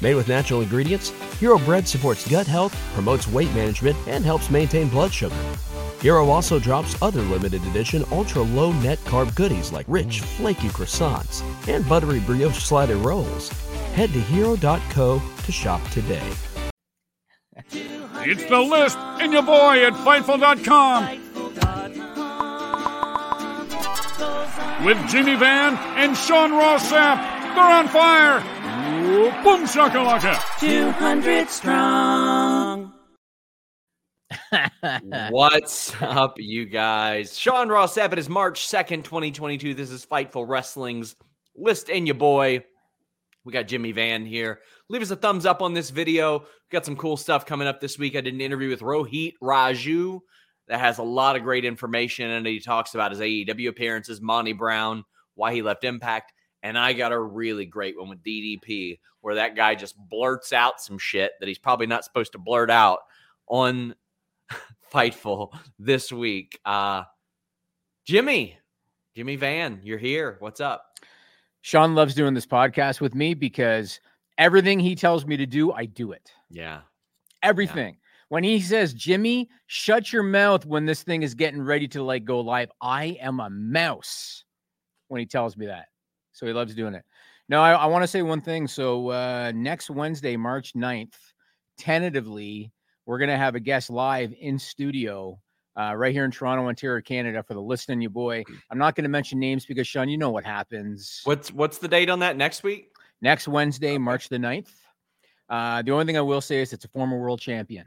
Made with natural ingredients, Hero Bread supports gut health, promotes weight management, and helps maintain blood sugar. Hero also drops other limited edition ultra low net carb goodies like rich, flaky croissants and buttery brioche slider rolls. Head to hero.co to shop today. It's the list and your boy at Fightful.com with Jimmy Van and Sean Ross Sapp. They're on fire. Boom shakalaka. 200 strong. What's up, you guys? Sean Ross Sapp. It is March 2nd, 2022. This is Fightful Wrestling's List and your boy. We got Jimmy Van here. Leave us a thumbs up on this video. We got some cool stuff coming up this week. I did an interview with Rohit Raju that has a lot of great information and he talks about his AEW appearances, Monty Brown, why he left Impact. And I got a really great one with DDP where that guy just blurts out some shit that he's probably not supposed to blurt out on Fightful this week. Uh Jimmy, Jimmy Van, you're here. What's up? Sean loves doing this podcast with me because everything he tells me to do, I do it. Yeah. Everything. Yeah. When he says, Jimmy, shut your mouth when this thing is getting ready to like go live, I am a mouse when he tells me that. So he loves doing it. No, I, I want to say one thing. So uh, next Wednesday, March 9th, tentatively, we're going to have a guest live in studio uh, right here in Toronto, Ontario, Canada, for the listening you boy. I'm not going to mention names because Sean, you know what happens. What's what's the date on that next week? Next Wednesday. March the 9th. Uh, the only thing I will say is it's a former world champion.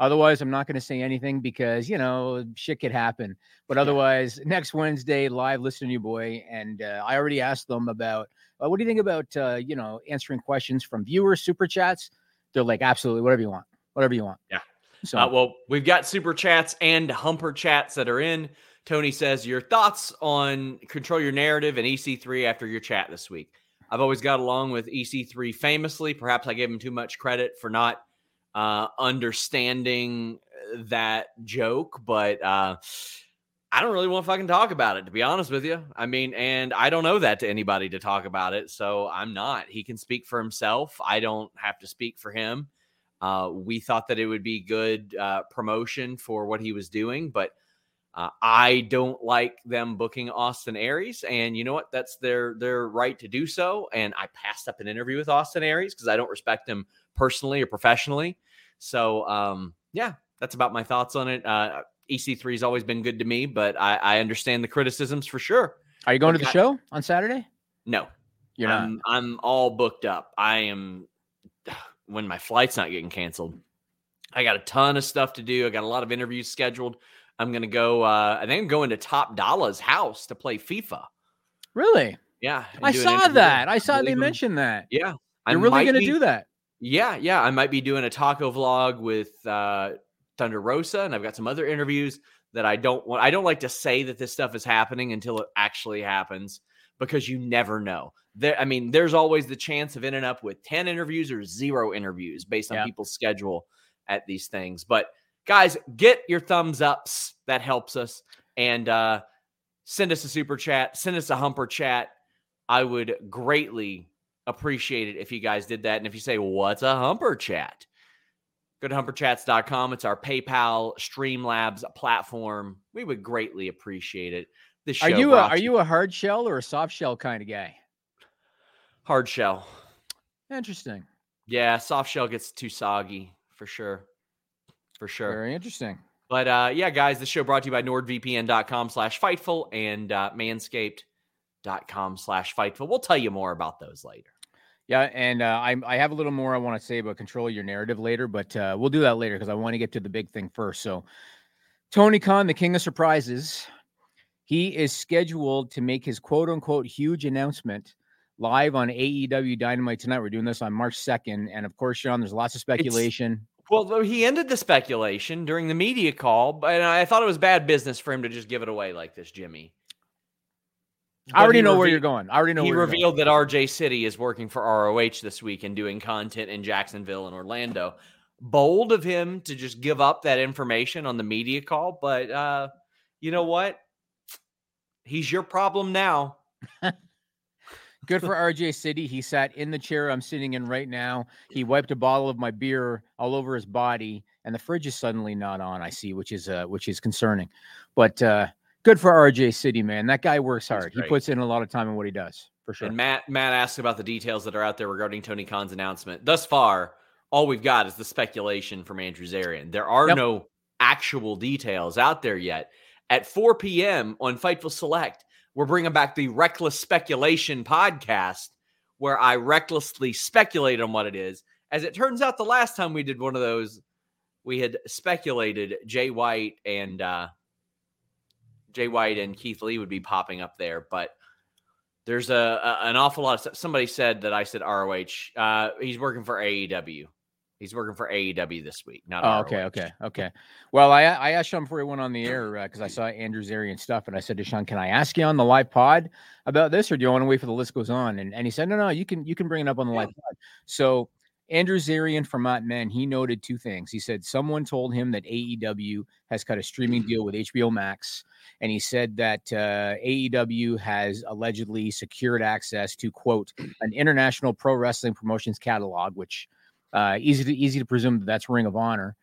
Otherwise, I'm not going to say anything because you know shit could happen. But otherwise, yeah. next Wednesday, live listen to you boy, and uh, I already asked them about uh, what do you think about uh, you know answering questions from viewers, super chats. They're like, absolutely, whatever you want, whatever you want. Yeah. So, uh, well, we've got super chats and humper chats that are in. Tony says, Your thoughts on Control Your Narrative and EC3 after your chat this week? I've always got along with EC3 famously. Perhaps I gave him too much credit for not uh, understanding that joke, but uh, I don't really want to fucking talk about it, to be honest with you. I mean, and I don't know that to anybody to talk about it. So I'm not. He can speak for himself. I don't have to speak for him. Uh, we thought that it would be good uh, promotion for what he was doing, but uh, I don't like them booking Austin Aries, and you know what? That's their their right to do so. And I passed up an interview with Austin Aries because I don't respect him personally or professionally. So um, yeah, that's about my thoughts on it. Uh, EC3 has always been good to me, but I, I understand the criticisms for sure. Are you going to the show on Saturday? No, you're not. I'm, I'm all booked up. I am when my flight's not getting canceled. I got a ton of stuff to do. I got a lot of interviews scheduled. I'm gonna go. Uh, I think I'm going to Top Dolla's house to play FIFA. Really? Yeah. I saw that. I saw they mentioned that. Yeah. You're really gonna be, do that. Yeah, yeah. I might be doing a taco vlog with uh, Thunder Rosa, and I've got some other interviews that I don't want. I don't like to say that this stuff is happening until it actually happens because you never know there i mean there's always the chance of ending up with 10 interviews or zero interviews based on yeah. people's schedule at these things but guys get your thumbs ups that helps us and uh send us a super chat send us a humper chat i would greatly appreciate it if you guys did that and if you say what's a humper chat Go to humperchats.com. It's our PayPal Streamlabs platform. We would greatly appreciate it. This are you a, are you a hard shell or a soft shell kind of guy? Hard shell. Interesting. Yeah, soft shell gets too soggy for sure. For sure. Very interesting. But uh, yeah, guys, the show brought to you by nordvpn.com slash fightful and uh, manscaped.com slash fightful. We'll tell you more about those later. Yeah, and uh, I, I have a little more I want to say about control your narrative later, but uh, we'll do that later because I want to get to the big thing first. So, Tony Khan, the king of surprises, he is scheduled to make his quote unquote huge announcement live on AEW Dynamite tonight. We're doing this on March 2nd. And of course, Sean, there's lots of speculation. It's, well, he ended the speculation during the media call, but I thought it was bad business for him to just give it away like this, Jimmy. But I already know revealed, where you're going. I already know. He revealed that RJ City is working for ROH this week and doing content in Jacksonville and Orlando. Bold of him to just give up that information on the media call, but uh, you know what? He's your problem now. Good for RJ City. He sat in the chair I'm sitting in right now. He wiped a bottle of my beer all over his body, and the fridge is suddenly not on. I see, which is uh, which is concerning. But uh, good for RJ City, man. That guy works hard. He puts in a lot of time in what he does, for sure. And Matt Matt asked about the details that are out there regarding Tony Khan's announcement. Thus far, all we've got is the speculation from Andrew Zarian. There are yep. no actual details out there yet. At 4 p.m. on Fightful Select, we're bringing back the Reckless Speculation podcast, where I recklessly speculate on what it is. As it turns out, the last time we did one of those, we had speculated Jay White and uh, Jay White and Keith Lee would be popping up there, but there's a, a an awful lot of somebody said that I said ROH. Uh, he's working for AEW. He's working for AEW this week. Not oh, okay, okay, okay. Well, I I asked Sean before he went on the air because uh, I saw Andrew Zarian stuff, and I said to Sean, "Can I ask you on the live pod about this, or do you want to wait for the list goes on?" And and he said, "No, no, you can you can bring it up on the yeah. live pod." So Andrew Zarian from Mat Men, he noted two things. He said someone told him that AEW has cut a streaming mm-hmm. deal with HBO Max, and he said that uh, AEW has allegedly secured access to quote an international pro wrestling promotions catalog, which uh, easy to easy to presume that that's Ring of Honor.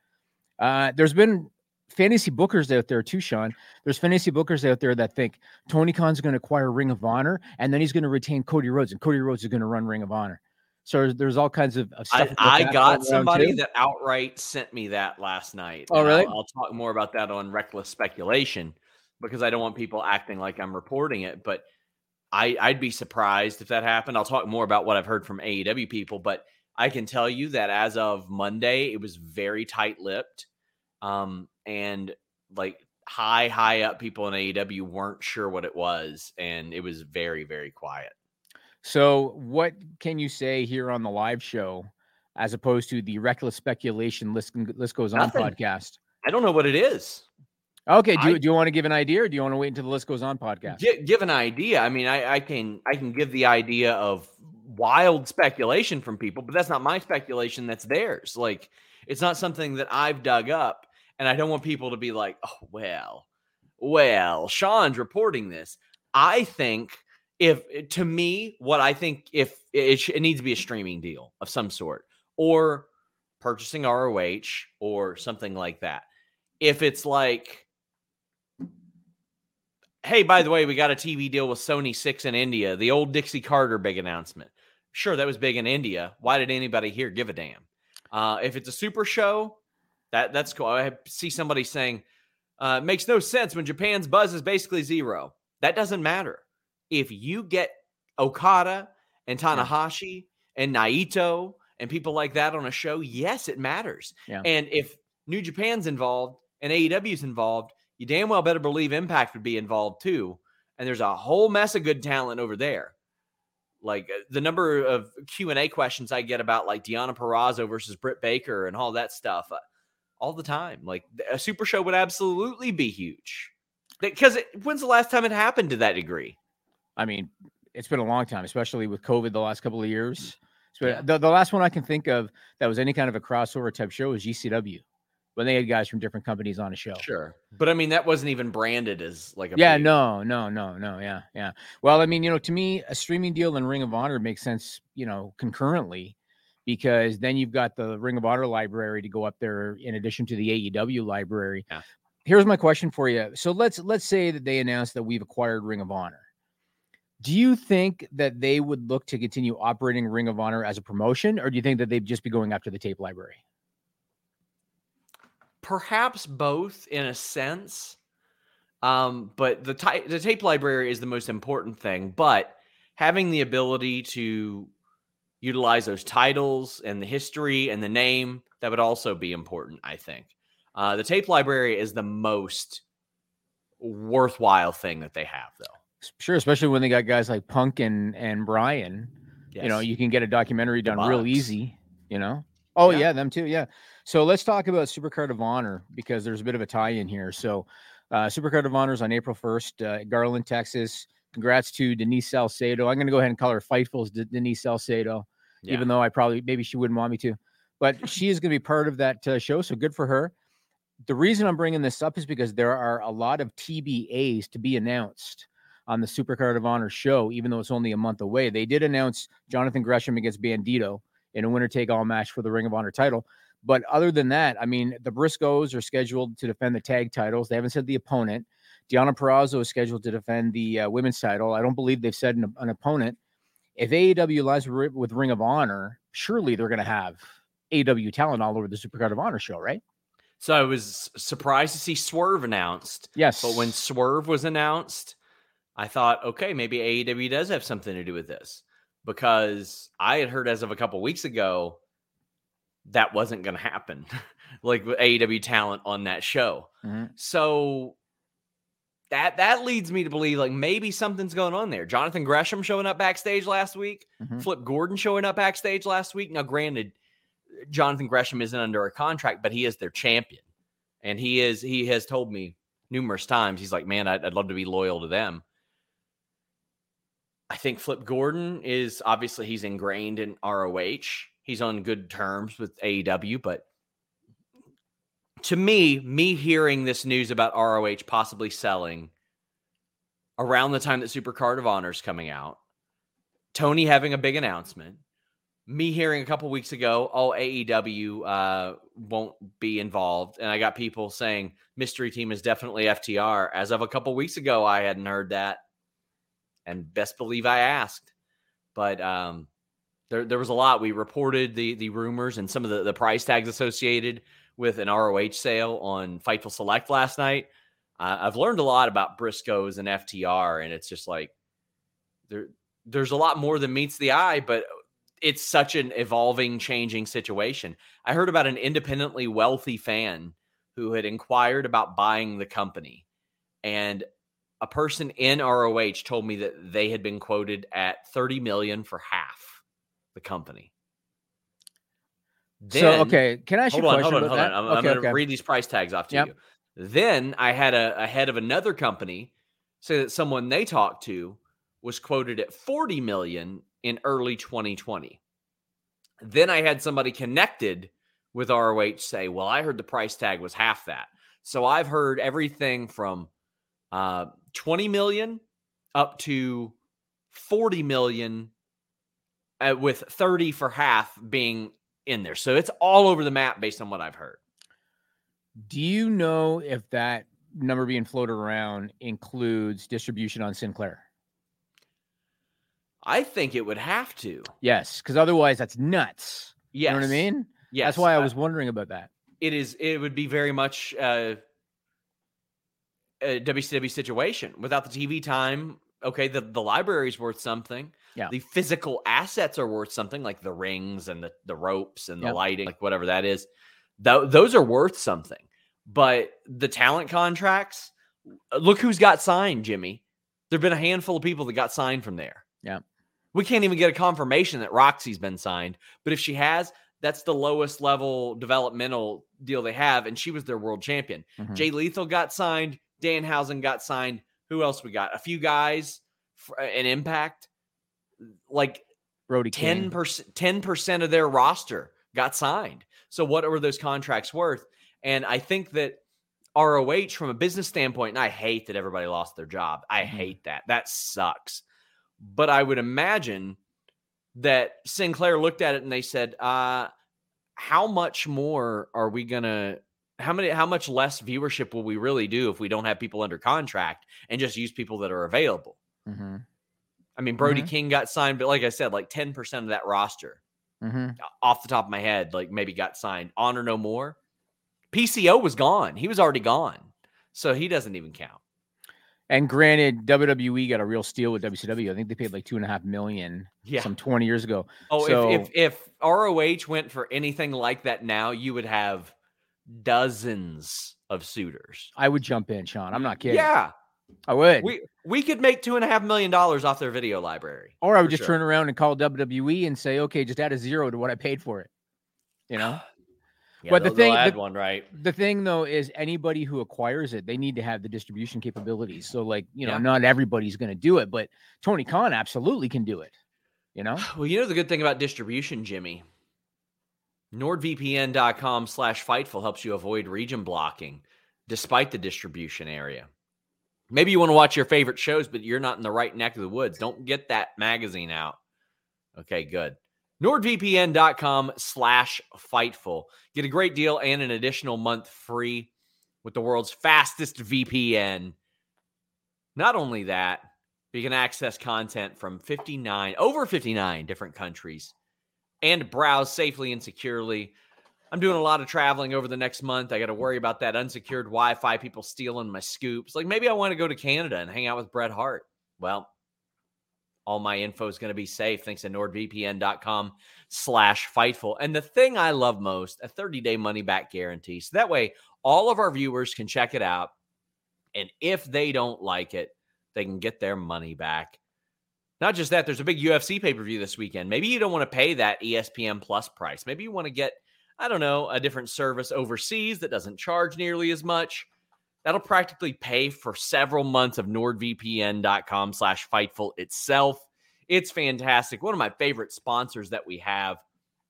Uh, there's been fantasy bookers out there too, Sean. There's fantasy bookers out there that think Tony Khan's going to acquire Ring of Honor and then he's going to retain Cody Rhodes, and Cody Rhodes is going to run Ring of Honor. So there's all kinds of, of stuff. I, I got somebody that outright sent me that last night. Oh, really? I'll, I'll, talk more about that on reckless speculation because I don't want people acting like I'm reporting it. But I, I'd be surprised if that happened. I'll talk more about what I've heard from AEW people, but I can tell you that as of Monday, it was very tight lipped. Um, and like high, high up people in AEW weren't sure what it was. And it was very, very quiet. So, what can you say here on the live show as opposed to the reckless speculation list, list goes on Nothing. podcast? I don't know what it is. Okay, do you, I, do you want to give an idea, or do you want to wait until the list goes on podcast? Give, give an idea. I mean, I, I can I can give the idea of wild speculation from people, but that's not my speculation. That's theirs. Like it's not something that I've dug up, and I don't want people to be like, "Oh well, well, Sean's reporting this." I think if to me, what I think if it, it needs to be a streaming deal of some sort, or purchasing ROH or something like that. If it's like hey, by the way, we got a TV deal with Sony 6 in India, the old Dixie Carter big announcement. Sure, that was big in India. Why did anybody here give a damn? Uh, if it's a super show, that that's cool. I see somebody saying uh, makes no sense when Japan's buzz is basically zero. That doesn't matter. If you get Okada and Tanahashi yeah. and Naito and people like that on a show, yes, it matters. Yeah. And if New Japan's involved and AEW's involved, you damn well better believe Impact would be involved too. And there's a whole mess of good talent over there like uh, the number of q&a questions i get about like Deonna Purrazzo versus britt baker and all that stuff uh, all the time. Like a super show would absolutely be huge. Because when's the last time it happened to that degree? I mean it's been a long time especially with covid the last couple of years. So yeah. the, the last one i can think of that was any kind of a crossover type show was gcw when they had guys from different companies on a show. Sure. But I mean, that wasn't even branded as like a. Yeah, no, no, no, no. Yeah, yeah. Well, I mean, you know, to me, a streaming deal and Ring of Honor makes sense, you know, concurrently because then you've got the Ring of Honor library to go up there in addition to the AEW library. Yeah. Here's my question for you. So let's let's say that they announce that we've acquired Ring of Honor. Do you think that they would look to continue operating Ring of Honor as a promotion, or do you think that they'd just be going after the tape library? Perhaps both in a sense. Um, but the ty- the tape library is the most important thing. But having the ability to utilize those titles and the history and the name that would also be important. I think uh, the tape library is the most worthwhile thing that they have, though. Sure, especially when they got guys like Punk and and Brian. You know, you can get a documentary done real easy. You know. Oh Yeah. yeah. them too. Yeah. So let's talk about Supercard of Honor because there's a bit of a tie-in here. So, uh, Supercard of Honor is on April 1st, uh, Garland, Texas. Congrats to Denise Salcedo. I'm going to go ahead and call her Fightful's De- Denise Salcedo, Yeah. even though I probably maybe she wouldn't want me to, but she is going to be part of that uh, show. So good for her. The reason I'm bringing this up is because there are a lot of TBAs to be announced on the Supercard of Honor show, even though it's only a month away. They did announce Jonathan Gresham against Bandido in a winner take all match for the Ring of Honor title. But other than that, I mean, the Briscoes are scheduled to defend the tag titles. They haven't said the opponent. Deonna Purrazzo is scheduled to defend the uh, women's title. I don't believe they've said an, an opponent. If AEW lies with, with Ring of Honor, surely they're going to have AEW talent all over the Supercard of Honor show, right? So I was surprised to see Swerve announced. Yes. But when Swerve was announced, I thought, okay, maybe AEW does have something to do with this because I had heard as of a couple weeks ago that wasn't going to happen, like with AEW talent on that show. Mhm. So that that leads me to believe like maybe something's going on there. Jonathan Gresham showing up backstage last week, Mhm. Flip Gordon showing up backstage last week. Now, granted, Jonathan Gresham isn't under a contract, but he is their champion, and he is he has told me numerous times he's like, man, I'd, I'd love to be loyal to them. I think Flip Gordon is obviously he's ingrained in ROH. He's on good terms with AEW, but to me, me hearing this news about ROH possibly selling around the time that Supercard of Honor is coming out, Tony having a big announcement, me hearing a couple weeks ago, oh, AEW uh, won't be involved. And I got people saying mystery team is definitely FTR. As of a couple weeks ago, I hadn't heard that. And best believe I asked. But um, there, there was a lot. We reported the the rumors and some of the, the price tags associated with an ROH sale on Fightful Select last night. Uh, I've learned a lot about Briscoes and FTR, and it's just like there there's a lot more than meets the eye, but it's such an evolving, changing situation. I heard about an independently wealthy fan who had inquired about buying the company, and a person in ROH told me that they had been quoted at 30 million for half the company. so okay, can I ask you hold a on, question hold on, about hold that? on. I'm, I'm going to okay. read these price tags off to Yep. you. Then I had a, a head of another company say that someone they talked to was quoted at 40 million in early 2020. Then I had somebody connected with ROH say, "Well, I heard the price tag was half that." So I've heard everything from uh, 20 million up to 40 million, uh, with 30 for half being in there. So it's all over the map based on what I've heard. Do you know if that number being floated around includes distribution on Sinclair? I think it would have to. Yes, because otherwise that's nuts. Yes. You know what I mean? Yes. That's why I uh, was wondering about that. it is it would be very much uh, a WCW situation without the TV time. Okay, the the library is worth something. Yeah. The physical assets are worth something, like the rings and the the ropes and the Yep. lighting, like whatever that is. Tho- those are worth something. But the talent contracts, uh, look who's got signed, Jimmy. There've been a handful of people that got signed from there. Yeah. We can't even get a confirmation that Roxy's been signed, but if she has, that's the lowest level developmental deal they have, and she was their world champion. Mhm. Jay Lethal got signed. Danhausen got signed. Who else we got? A few guys, an impact. Like Brody 10%, ten percent of their roster got signed. So what were those contracts worth? And I think that ROH, from a business standpoint, and I hate that everybody lost their job. I Mhm. hate that. That sucks. But I would imagine that Sinclair looked at it and they said, uh, how much more are we gonna how many how much less viewership will we really do if we don't have people under contract and just use people that are available? Mm-hmm. I mean, Brody Mhm. King got signed, but like I said, like 10% of that roster Mm-hmm. off the top of my head, like maybe got signed. Honor no more. PCO was gone. He was already gone. So he doesn't even count. And granted, WWE got a real steal with WCW. I think they paid like two and a half million Yeah. some 20 years ago. Oh, So- if, if if ROH went for anything like that now, you would have dozens of suitors. I would jump in, Sean. I'm not kidding. Yeah. I would. We we could make two and a half million dollars off their video library. or I would just sure. turn around and call WWE and say, okay, just add a zero to what I paid for it. You know? Yeah, But the thing- add the- one, right? the thing though is anybody who acquires it, they need to have the distribution capabilities. So, like, you know, Yeah. not everybody's going to do it, but Tony Khan absolutely can do it. You know? Well, you know the good thing about distribution, Jimmy. NordVPN.com slash Fightful helps you avoid region blocking despite the distribution area. Maybe you want to watch your favorite shows, but you're not in the right neck of the woods. Don't get that magazine out. Okay, good. NordVPN.com slash Fightful. Get a great deal and an additional month free with the world's fastest VPN. Not only that, you can access content from 59, over 59 different countries and browse safely and securely. I'm doing a lot of traveling over the next month. I got to worry about that unsecured Wi Fi, people stealing my scoops. Like maybe I want to go to Canada and hang out with Bret Hart. Well, all my info is going to be safe. Thanks to nordvpn.com slash fightful. And the thing i love most a 30-day money back guarantee. So that way all of our viewers can check it out. And if they don't like it they can get their money back. Not just that there's a big ufc pay-per-view this weekend. Maybe you don't want to pay that espn plus price. Maybe you want to get i don't know a different service overseas that doesn't charge nearly as much that'll practically pay for several months of nordvpn.com slash fightful itself it's fantastic one of my favorite sponsors that we have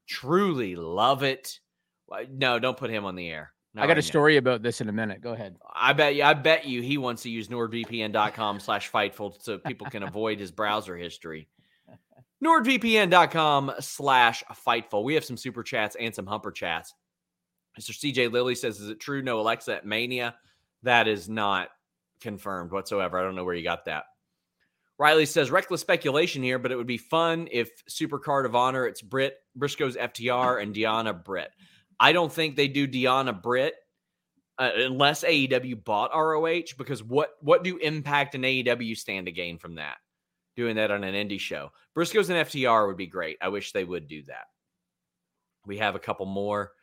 truly love it no don't put him on the air Not I got right a now. story about this in a minute. Go ahead. I bet you, I bet you he wants to use nordvpn.com slash fightful so people can avoid his browser history. NordVPN.com slash fightful. We have some super chats and some humper chats. Mr. CJ Lilly says, Is it true no Alexa at Mania? That is not confirmed whatsoever. I don't know where you got that. Riley says, reckless speculation here, but it would be fun if Supercard of Honor, it's Britt, Briscoe's FTR, and Deonna Britt. I don't think they do Deonna Britt uh, unless AEW bought ROH, because what what do Impact and AEW stand to gain from that? Doing that on an indie show. Briscoe's and FTR would be great. I wish they would do that. We have a couple more.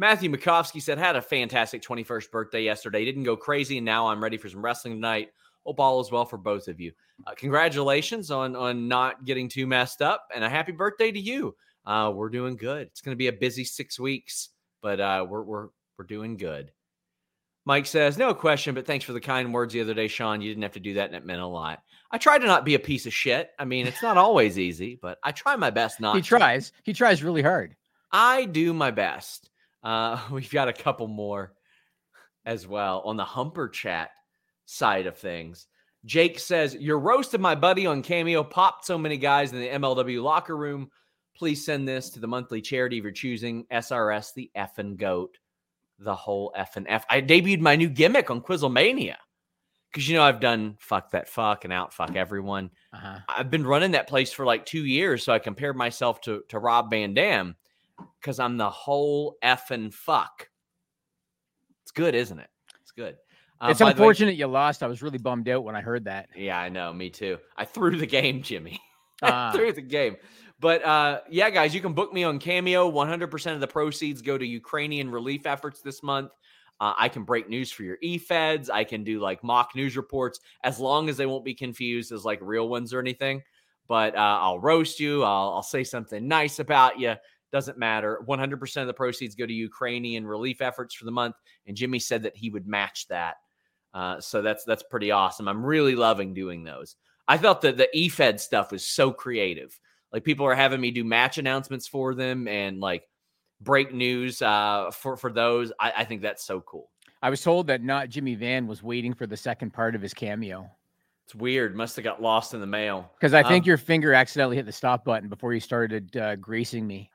Matthew Makovsky said, had a fantastic 21st birthday yesterday. Didn't go crazy, and now I'm ready for some wrestling tonight. Hope all is well for both of you. Uh, congratulations on on not getting too messed up, and a happy birthday to you. Uh, we're doing good. It's going to be a busy six weeks, but uh, we're we're we're doing good. Mike says, no question, but thanks for the kind words the other day, Sean. You didn't have to do that, and it meant a lot. I try to not be a piece of shit. I mean, it's not always easy, but I try my best not. He to. tries. He tries really hard. I do my best. Uh, we've got a couple more as well on the Humper Chat side of things. Jake says, Your roast of my buddy on Cameo popped so many guys in the MLW locker room. Please send this to the monthly charity of your choosing, SRS, the effing goat, the whole effing F. I debuted my new gimmick on Quizzlemania because, you know, I've done fuck that fuck and out fuck everyone. Uh-huh. I've been running that place for like two years, so I compared myself to to Rob Van Dam because I'm the whole effing fuck. It's good, isn't it? It's good. Uh, it's the way- unfortunate you lost. I was really bummed out when I heard that. yeah, I know. Me too. I threw the game, Jimmy. I threw the game. But uh, yeah, guys, you can book me on Cameo. 100% of the proceeds go to Ukrainian relief efforts this month. Uh, I can break news for your e-feds. I can do like mock news reports as long as they won't be confused as like real ones or anything. But uh, I'll roast you. I'll, I'll say something nice about you. Doesn't matter. 100% of the proceeds go to Ukrainian relief efforts for the month. And Jimmy said that he would match that. Uh, so that's that's pretty awesome. I'm really loving doing those. I felt that the eFed stuff was so creative. Like people are having me do match announcements for them and like break news uh, for for those. I, I think that's so cool. I was told that not Jimmy Van was waiting for the second part of his cameo. It's weird. Must have got lost in the mail. Because I think Um, your finger accidentally hit the stop button before you started uh, gracing me.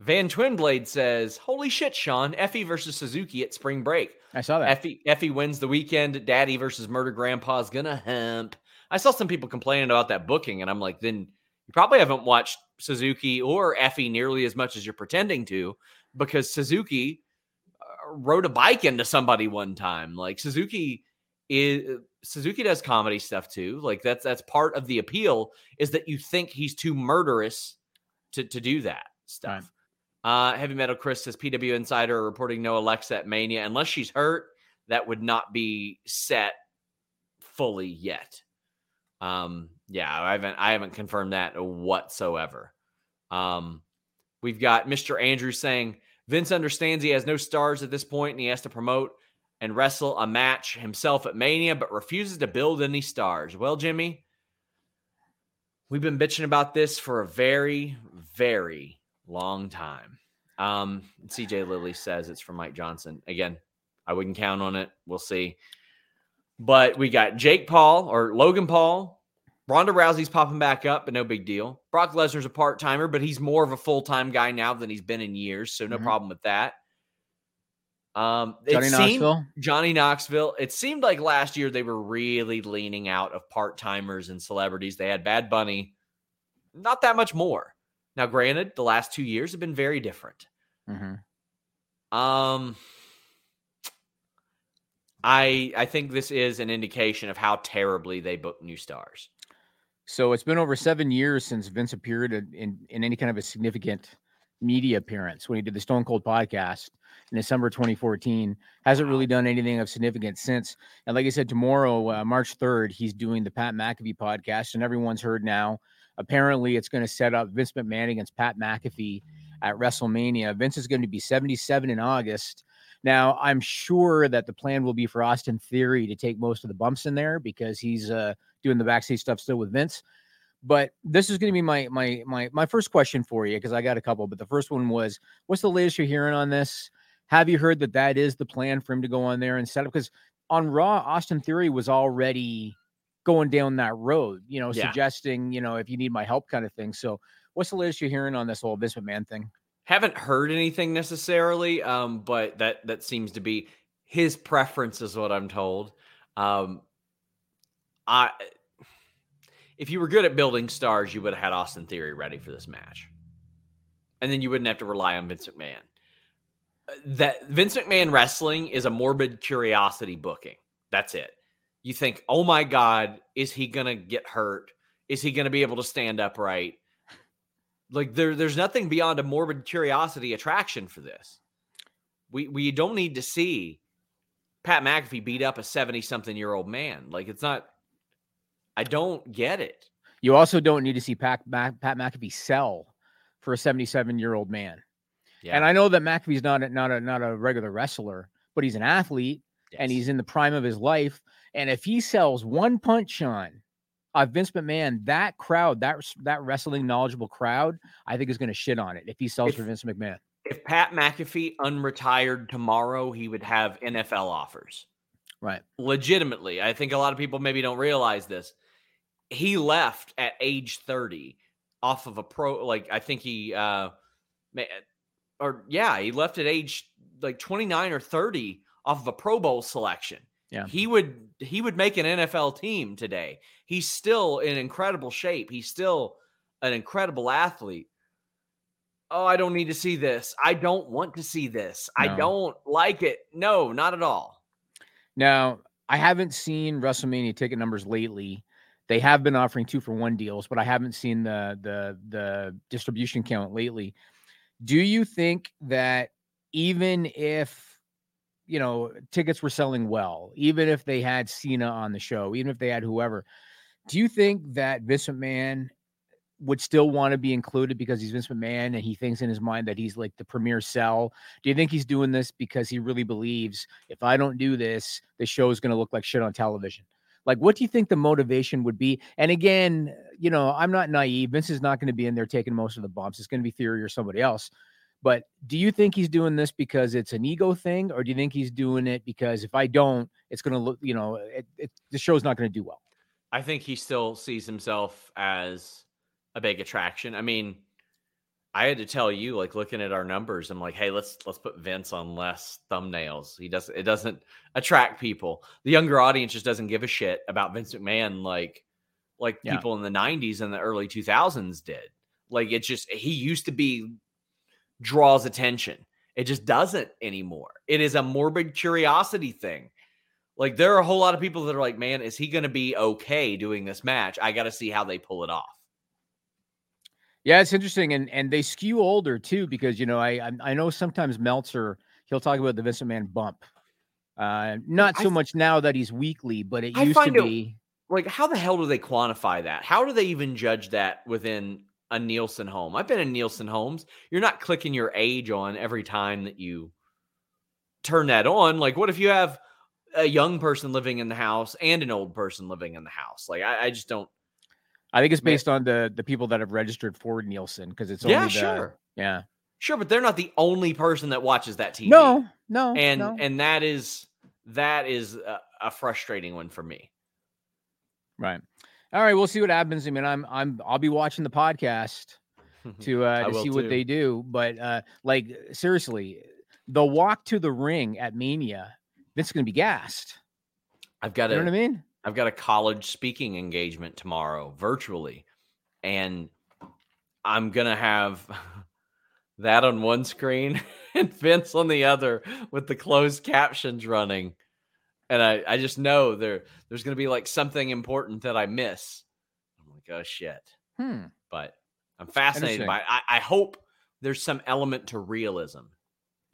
Van Twinblade says, "Holy shit, Sean! Effy versus Suzuki at spring break. I saw that. Effy Effy wins the weekend. Daddy versus Murder Grandpa's gonna hump." I saw some people complaining about that booking, and I'm like, then you probably haven't watched Suzuki or Effy nearly as much as you're pretending to, because Suzuki uh, rode a bike into somebody one time. Like Suzuki is Suzuki does comedy stuff too. Like that's that's part of the appeal is that you think he's too murderous to to do that stuff. Uh, Heavy Metal Chris says PW Insider reporting no Alexa at Mania unless she's hurt. That would not be set fully yet. Um, yeah, I haven't I haven't confirmed that whatsoever. Um, we've got Mr. Andrew saying Vince understands he has no stars at this point and he has to promote and wrestle a match himself at Mania, but refuses to build any stars. Well, Jimmy, we've been bitching about this for a very, very long time. Um, CJ Lilly says it's from Mike Johnson. Again, I wouldn't count on it. We'll see. But we got Jake Paul or Logan Paul. Ronda Rousey's popping back up, but no big deal. Brock Lesnar's a part timer, but he's more of a full time guy now than he's been in years. So no Mhm. problem with that. Um, Johnny seemed- Knoxville. Johnny Knoxville. It seemed like last year they were really leaning out of part timers and celebrities. They had Bad Bunny, not that much more. Now, granted, the last two years have been very different. Mhm. Um, I I think this is an indication of how terribly they book new stars. So it's been over seven years since Vince appeared in, in, any kind of a significant media appearance when he did the Stone Cold podcast in December 2014. Hasn't really done anything of significance since. And like I said, tomorrow, uh, March 3rd, he's doing the Pat McAfee podcast, and everyone's heard now. Apparently, it's going to set up Vince McMahon against Pat McAfee at WrestleMania. Vince is going to be 77 in August. Now, I'm sure that the plan will be for Austin Theory to take most of the bumps in there because he's uh, doing the backstage stuff still with Vince. But this is going to be my my my my first question for you because I got a couple. But the first one was, what's the latest you're hearing on this? Have you heard that that is the plan for him to go on there and set up? Because on Raw, Austin Theory was already going down that road, you know, Yeah. suggesting, you know, if you need my help kind of thing. So, what's the latest you're hearing on this whole Vince McMahon thing? Haven't heard anything necessarily, um, but that that seems to be his preference, is what I'm told. Um, I, if you were good at building stars, you would have had Austin Theory ready for this match, and then you wouldn't have to rely on Vince McMahon. That Vince McMahon wrestling is a morbid curiosity booking. That's it. You think, oh my God, is he gonna get hurt? Is he gonna be able to stand upright? Like there, there's nothing beyond a morbid curiosity attraction for this. We we don't need to see Pat McAfee beat up a 70 something year old man. Like it's not. I don't get it. You also don't need to see Pat, Mac, Pat McAfee sell for a 77 year old man. Yeah. And I know that McAfee's not a, not a not a regular wrestler, but he's an athlete and he's in the prime of his life. And if he sells one punch on uh, Vince McMahon, that crowd, that that wrestling knowledgeable crowd, I think is going to shit on it if he sells If- for Vince McMahon. if Pat McAfee unretired tomorrow, he would have NFL offers. Right. Legitimately, I think a lot of people maybe don't realize this. He left at age 30 off of a pro like I think he uh or yeah, he left at age like 29 or 30 off of a Pro Bowl selection. Yeah. He would he would make an NFL team today. He's still in incredible shape. He's still an incredible athlete. Oh, I don't need to see this. I don't want to see this. I don't like it. No, not at all. Now, I haven't seen WrestleMania ticket numbers lately. They have been offering two for one deals, but I haven't seen the the the distribution count lately. Do you think that even if you know tickets were selling well, even if they had Cena on the show, even if they had whoever, do you think that Vince McMahon would still want to be included because he's Vince McMahon and he thinks in his mind that he's like the premier sell? Do you think he's doing this because he really believes if I don't do this, the show is going to look like shit on television? Like, what do you think the motivation would be? And again, you know, I'm not naive. Vince is not going to be in there taking most of the bumps. It's going to be Theory or somebody else. But do you think he's doing this because it's an ego thing, or do you think he's doing it because if I don't, it's going to look, you know, it, it, the show's not going to do well? I think he still sees himself as a big attraction. I mean, I had to tell you, like looking at our numbers, I'm like, hey, let's let's put Vince on less thumbnails. He does it doesn't attract people. The younger audience just doesn't give a shit about Vince McMahon like like Yeah. people in the 90s and the early 2000s did. Like it's just he used to be draws attention. It just doesn't anymore. It is a morbid curiosity thing. Like there are a whole lot of people that are like, man, is he going to be okay doing this match? I got to see how they pull it off. Yeah, it's interesting, and and they skew older too because you know I I, I know sometimes Meltzer he'll talk about the Vince Man bump. Uh, not so f- much now that he's weekly, but it I used to it- be. Like, how the hell do they quantify that? How do they even judge that within a Nielsen home? I've been in Nielsen homes. You're not clicking your age on every time that you turn that on. Like, what if you have a young person living in the house and an old person living in the house? Like, I, I just don't. I think it's based on the the people that have registered for Nielsen because it's Yeah, only the, sure. yeah. Sure, but they're not the only person that watches that TV. No, no, and no. and that is that is a, a frustrating one for me. right. All right, we'll see what happens. I mean, I'm I'm I'll be watching the podcast to uh to see what they do, but uh like seriously, the walk to the ring at Mania, Vince is gonna be gassed. I've got it You know a what I mean? I've got a college speaking engagement tomorrow virtually, and I'm gonna have that on one screen and Vince on the other with the closed captions running. And I, I just know there there's gonna be like something important that I miss. I'm like, oh shit. Hmm. But I'm fascinated by it. I, I hope there's some element to realism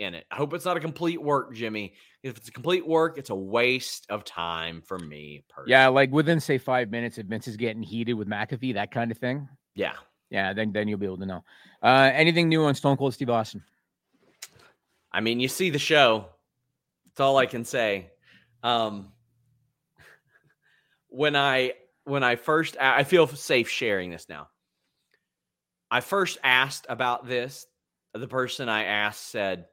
in it. I hope it's not a complete work, Jimmy. If it's a complete work, it's a waste of time for me personally. Yeah, like within say five minutes, if Vince is getting heated with McAfee, that kind of thing. Yeah. Yeah, then then you'll be able to know. Uh, anything new on Stone Cold Steve Austin? I mean, you see the show. That's all I can say. Um, when I when I first I I feel safe sharing this now. I first asked about this. The person I asked said,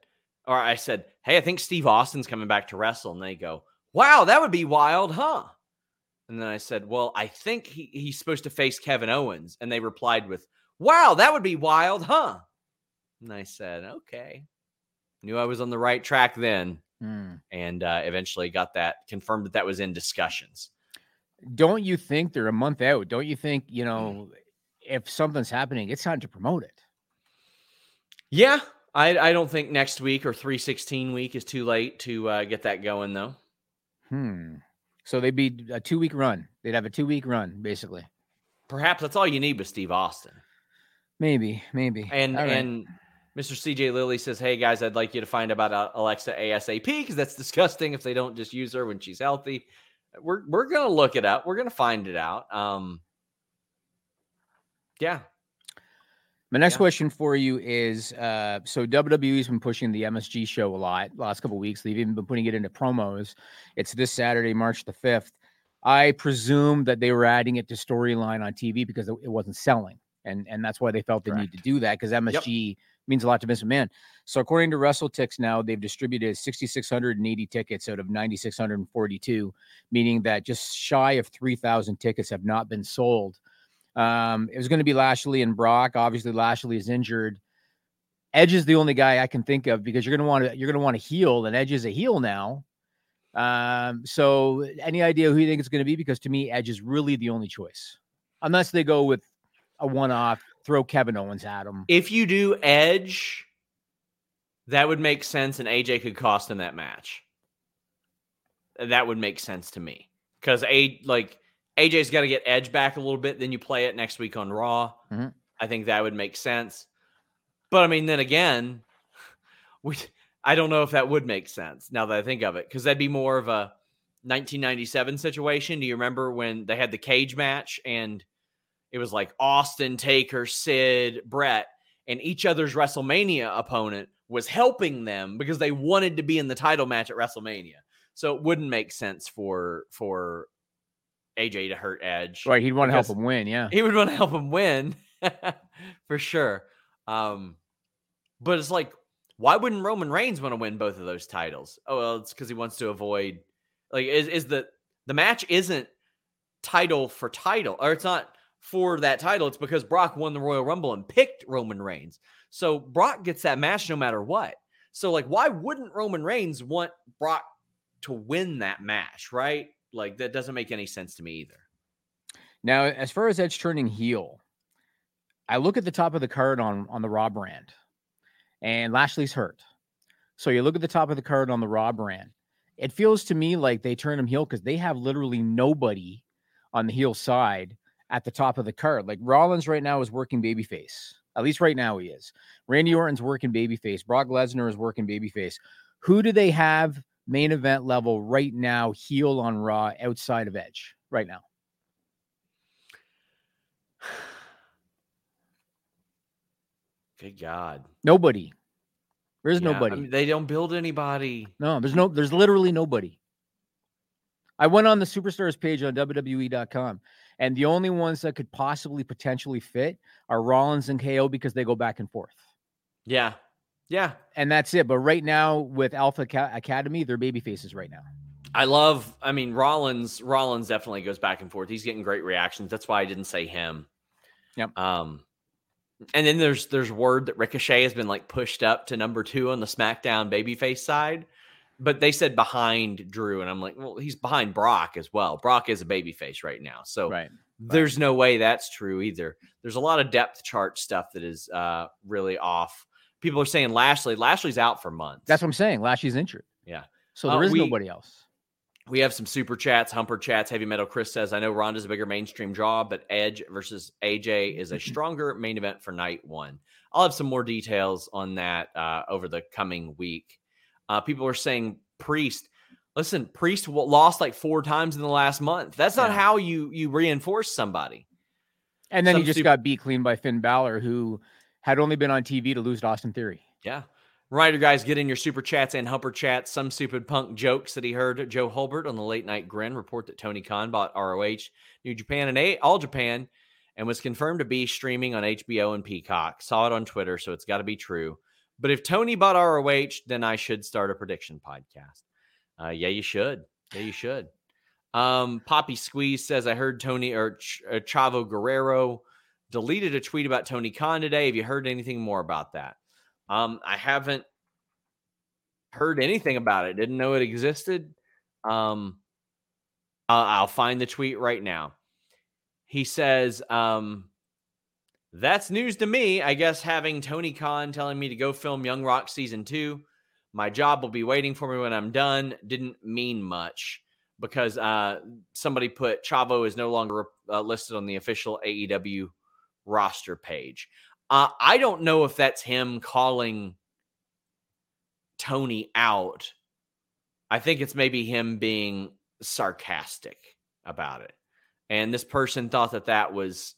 or I said, "Hey, I think Steve Austin's coming back to wrestle," and they go, "Wow, that would be wild, huh?" And then I said, "Well, I think he, he's supposed to face Kevin Owens," and they replied with, "Wow, that would be wild, huh?" And I said, "Okay." Knew I was on the right track then, Hmm. and uh, eventually got that confirmed that that was in discussions. Don't you think they're a month out? Don't you think you Mm. know if something's happening, it's time to promote it? Yeah, I, I don't think next week or three sixteen week is too late to uh, get that going though. Hmm. So they'd be a two week run. They'd have a two week run, basically. Perhaps that's all you need with Steve Austin. Maybe, maybe. And right. and Mr. CJ Lilly says, "Hey guys, I'd like you to find about uh, Alexa ASAP because that's disgusting if they don't just use her when she's healthy." We're we're gonna look it up. We're gonna find it out. Um, yeah, My next Yeah. question for you is uh, so WWE's been pushing the MSG show a lot last couple weeks. They've even been putting it into promos. It's this Saturday, March the 5th. I presume that they were adding it to storyline on TV because it wasn't selling. And, and that's why they felt the need to do that because MSG means a lot to Vince McMahon. So according to WrestleTix now, they've distributed 6,680 tickets out of 9,642, meaning that just shy of 3,000 tickets have not been sold. Um, it was going to be Lashley and Brock. Obviously, Lashley is injured. Edge is the only guy I can think of because you're going to want to you're going to want to heal, and Edge is a heel now. Um, so any idea who you think it's going to be? Because to me, Edge is really the only choice, unless they go with a one-off, throw Kevin Owens at him. if you do Edge, that would make sense, and AJ could cost him that match. That would make sense to me because a like AJ's got to get Edge back a little bit. Then you play it next week on Raw. Mhm. I think that would make sense. But I mean, then again, we I don't know if that would make sense now that I think of it because that'd be more of a 1997 situation. Do you remember when they had the cage match and it was like Austin, Taker, Sid, Bret, and each other's WrestleMania opponent was helping them because they wanted to be in the title match at WrestleMania. So it wouldn't make sense for for AJ to hurt Edge. Right, he'd want to help him win. Yeah, He would want to help him win for sure. Um, but it's like, why wouldn't Roman Reigns want to win both of those titles? Oh, well, it's because he wants to avoid like is is the the match isn't title for title, or it's not for that title. It's because Brock won the Royal Rumble and picked Roman Reigns. So Brock gets that match no matter what. So like, why wouldn't Roman Reigns want Brock to win that match? Right? Like that doesn't make any sense to me either. Now, as far as Edge turning heel, I look at the top of the card on on the Raw brand, and Lashley's hurt. So you look at the top of the card on the Raw brand. It feels to me like they turn him heel because they have literally nobody on the heel side at the top of the card. Like Rollins right now is working babyface. At least right now he is. Randy Orton's working babyface. Brock Lesnar is working babyface. Who do they have main event level right now, heel on Raw outside of Edge right now? Good God. Nobody. There's Yeah, I nobody. mean, they don't build anybody. No, there's no, there's literally nobody. I went on the superstars page on WWE.com, and the only ones that could possibly potentially fit are Rollins and KO because they go back and forth. Yeah. Yeah. And that's it. But right now with Alpha Academy, they're baby faces right now. I love, I mean, Rollins, Rollins definitely goes back and forth. He's getting great reactions. That's why I didn't say him. Yep. Um, and then there's there's word that Ricochet has been like pushed up to number two on the SmackDown babyface side, but they said behind Drew, and I'm like, well, he's behind Brock as well. Brock is a babyface right now, so Right. there's no way that's true either. There's a lot of depth chart stuff that is uh, really off. People are saying Lashley, Lashley's out for months. That's what I'm saying. Lashley's injured. Yeah. So Uh, there is we- nobody else. We have some super chats, humper chats. Heavy Metal Chris says, I know Ronda's a bigger mainstream draw, but Edge versus AJ is a stronger main event for night one. I'll have some more details on that uh, over the coming week. Uh, people are saying Priest. Listen, Priest lost like four times in the last month. That's not Yeah. how you you reinforce somebody. And then Some he just super- got beat clean by Finn Balor, who had only been on TV to lose to Austin Theory. Yeah. Reminder, guys, get in your super chats and humper chats. Some stupid punk jokes that he heard Joe Holbert on the late night grin report that Tony Khan bought ROH, New Japan, and A- All Japan, and was confirmed to be streaming on HBO and Peacock. Saw it on Twitter, so it's got to be true. But if Tony bought ROH, then I should start a prediction podcast. Uh, yeah, you should. Yeah, you should. Um, Poppy Squeeze says, I heard Tony or Ch- uh, Chavo Guerrero deleted a tweet about Tony Khan today. Have you heard anything more about that? Um, I haven't heard anything about it. Didn't know it existed. Um, I'll, find the tweet right now. He says, um, "That's news to me. I guess having Tony Khan telling me to go film Young Rock season two, my job will be waiting for me when I'm done. Didn't mean much." Because uh, somebody put Chavo is no longer uh, listed on the official AEW roster page. Uh, I don't know if that's him calling Tony out. I think it's maybe him being sarcastic about it. And this person thought that that was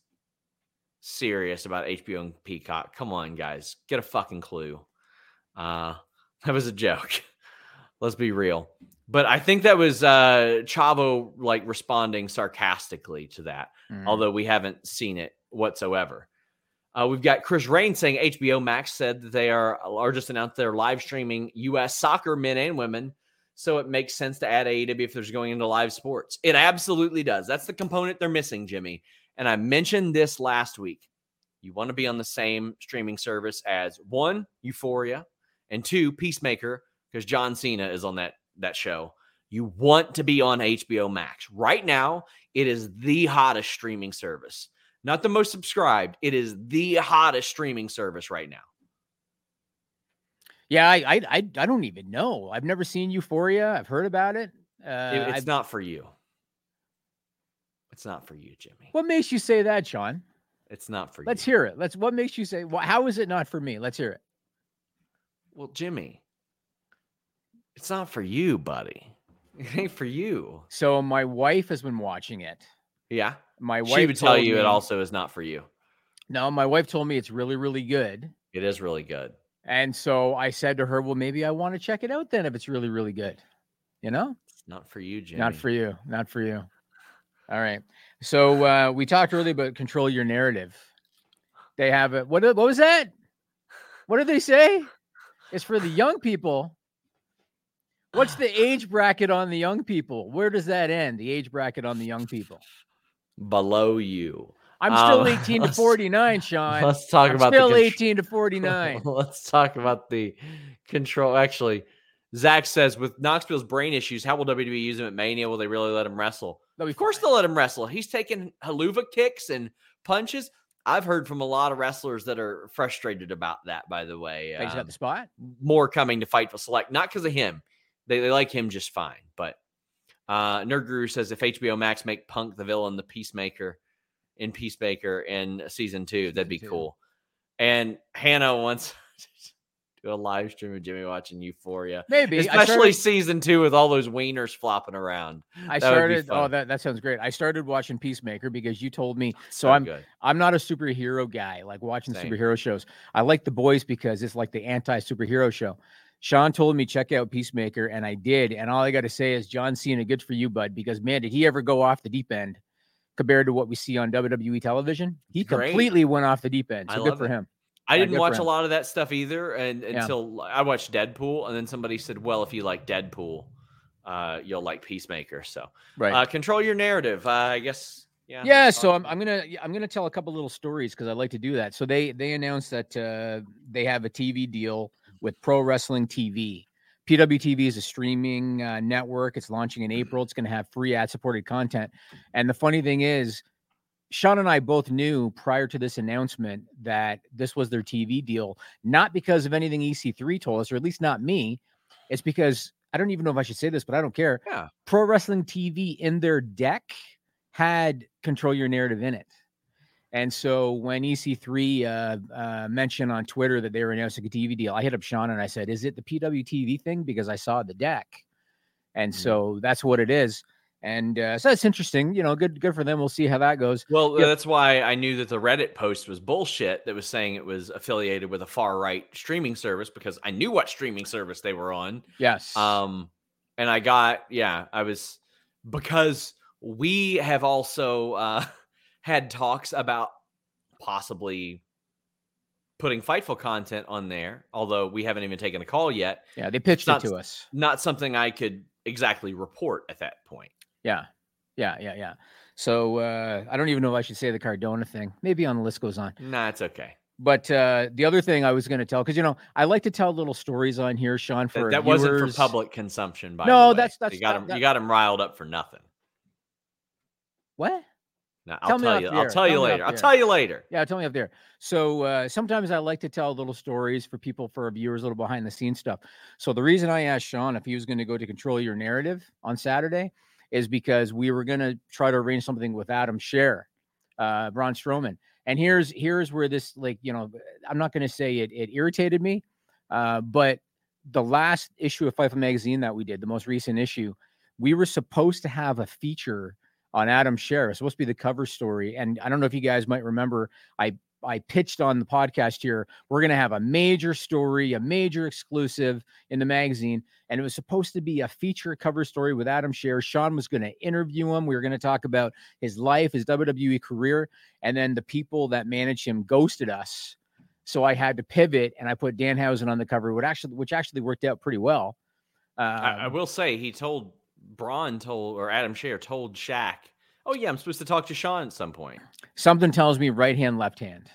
serious about HBO and Peacock. Come on, guys, get a fucking clue. Uh, that was a joke. Let's be real. But I think that was uh, Chavo like responding sarcastically to that Mm. although we haven't seen it whatsoever. Uh, we've got Chris Rain saying HBO Max said that they are or just announced they're live streaming U.S. soccer men and women, so it makes sense to add AEW if there's going into live sports. It absolutely does. That's the component they're missing, Jimmy. And I mentioned this last week. You want to be on the same streaming service as one Euphoria and two Peacemaker because John Cena is on that that show. You want to be on HBO Max right now. It is the hottest streaming service. Not the most subscribed. It is the hottest streaming service right now. Yeah, I, I I I don't even know. I've never seen Euphoria. I've heard about it. Uh, It- it's I've- not for you. It's not for you, Jimmy. what makes you say that, Sean? It's not for Let's you. hear it. Let's. What makes you say? Well, how is it not for me? Let's hear it. Well, Jimmy, it's not for you, buddy. It ain't for you. So my wife has been watching it. Yeah. My wife She would tell you me, it also is not for you. No, my wife told me it's really, really good. It is really good. And so I said to her, "Well, maybe I want to check it out then if it's really, really good." You know, It's not for you, Jimmy. not for you, not for you. All right. So uh, we talked earlier about control your narrative. They have it. What? What was that? What did they say? It's for the young people. What's the age bracket on the young people? Where does that end? The age bracket on the young people. Below you. I'm still Um, 18 to 49, Sean. Let's talk I'm about still the contr- 18 to 49. Let's talk about the control. Actually, Zach says with Knoxville's brain issues, how will WWE use him at Mania? Will they really let him wrestle? They'll Of course, they'll let him wrestle. He's taking haluva kicks and punches. I've heard from a lot of wrestlers that are frustrated about that. By the way, They just got Um, the spot. more coming to Fightful Select, not because of him. They, they like him just fine. But uh, Nerd Guru says if HBO Max make Punk the villain, the Peacemaker in Peacemaker in season two, that'd be cool. And Hannah wants to do a live stream of Jimmy watching Euphoria, Maybe. Especially started, season two with all those wieners flopping around. I that started oh, that, that sounds great. I started watching Peacemaker because you told me. So, So I'm good. I'm not a superhero guy, like watching Same. superhero shows. I like the boys because it's like the anti-superhero show. Sean told me check out Peacemaker, and I did. And all I got to say is John Cena, good for you, bud. Because man, did he ever go off the deep end compared to what we see on WWE television? He Great. completely went off the deep end. I So good for it. him. I didn't watch a lot of that stuff either, and Yeah. until I watched Deadpool, and then somebody said, "Well, if you like Deadpool, uh, you'll like Peacemaker." So, Right. uh, control your narrative. Uh, I guess. Yeah. yeah so I'm, I'm gonna i'm gonna tell a couple little stories because i like to do that so they they announced that uh, they have a tv deal with pro wrestling tv pwtv is a streaming uh, network. It's launching in april. It's going to have free ad supported content. And the funny thing is sean and i both knew prior to this announcement that this was their tv deal not because of anything ec3 told us or at least not me. It's because i don't even know if i should say this but i don't care. Yeah. pro wrestling tv in their deck had control your narrative in it. And so when EC3 uh, uh, mentioned on Twitter that they were announcing a TV deal, I hit up Sean and I said, "Is it the PWTV thing?" Because I saw the deck, and Mhm. so that's what it is. And uh, so it's interesting, you know, good good for them. We'll see how that goes. Well, Yep. that's why I knew that the Reddit post was bullshit that was saying it was affiliated with a far right streaming service because I knew what streaming service they were on. Yes. Um, and I got, yeah, I was because we have also uh, had talks about possibly putting Fightful content on there, although we haven't even taken a call yet. yeah, they pitched not it to us. Not something I could exactly report at that point. Yeah. Yeah, yeah, yeah. So uh, I don't even know if I should say the Cardona thing. Maybe on the list goes on. Nah, it's okay. But uh, the other thing I was going to tell, because you know, I like to tell little stories on here, Sean. For our that wasn't for public consumption. By No, the way. that's- that's- you got that- him. that- You got him riled up for nothing. What? No, Tell I'll me tell you. I'll tell Tell you off later. I'll tell you later. Yeah, tell me up there. So uh, sometimes I like to tell little stories for people, for our viewers, little behind the scenes stuff. So the reason I asked Sean if he was going to go to control your narrative on Saturday is because we were going to try to arrange something with Adam Scherr, uh, Braun Strowman. And here's here's where this like you know I'm not going to say it it irritated me, uh, but the last issue of Fightful magazine that we did, the most recent issue, we were supposed to have a feature on Adam Scherr. It's supposed to be the cover story. And I don't know if you guys might remember, I I pitched on the podcast here. We're gonna have a major story, a major exclusive in the magazine, and it was supposed to be a feature cover story with Adam Scherr. Sean was gonna interview him. We were gonna talk about his life, his WWE career, and then the people that managed him ghosted us. So I had to pivot, and I put Danhausen on the cover, which actually which actually worked out pretty well. I, I Um, will say he told Braun told or Adam Scherr told Shaq, "Oh yeah, I'm supposed to talk to Sean at some point." something tells me right hand, left hand.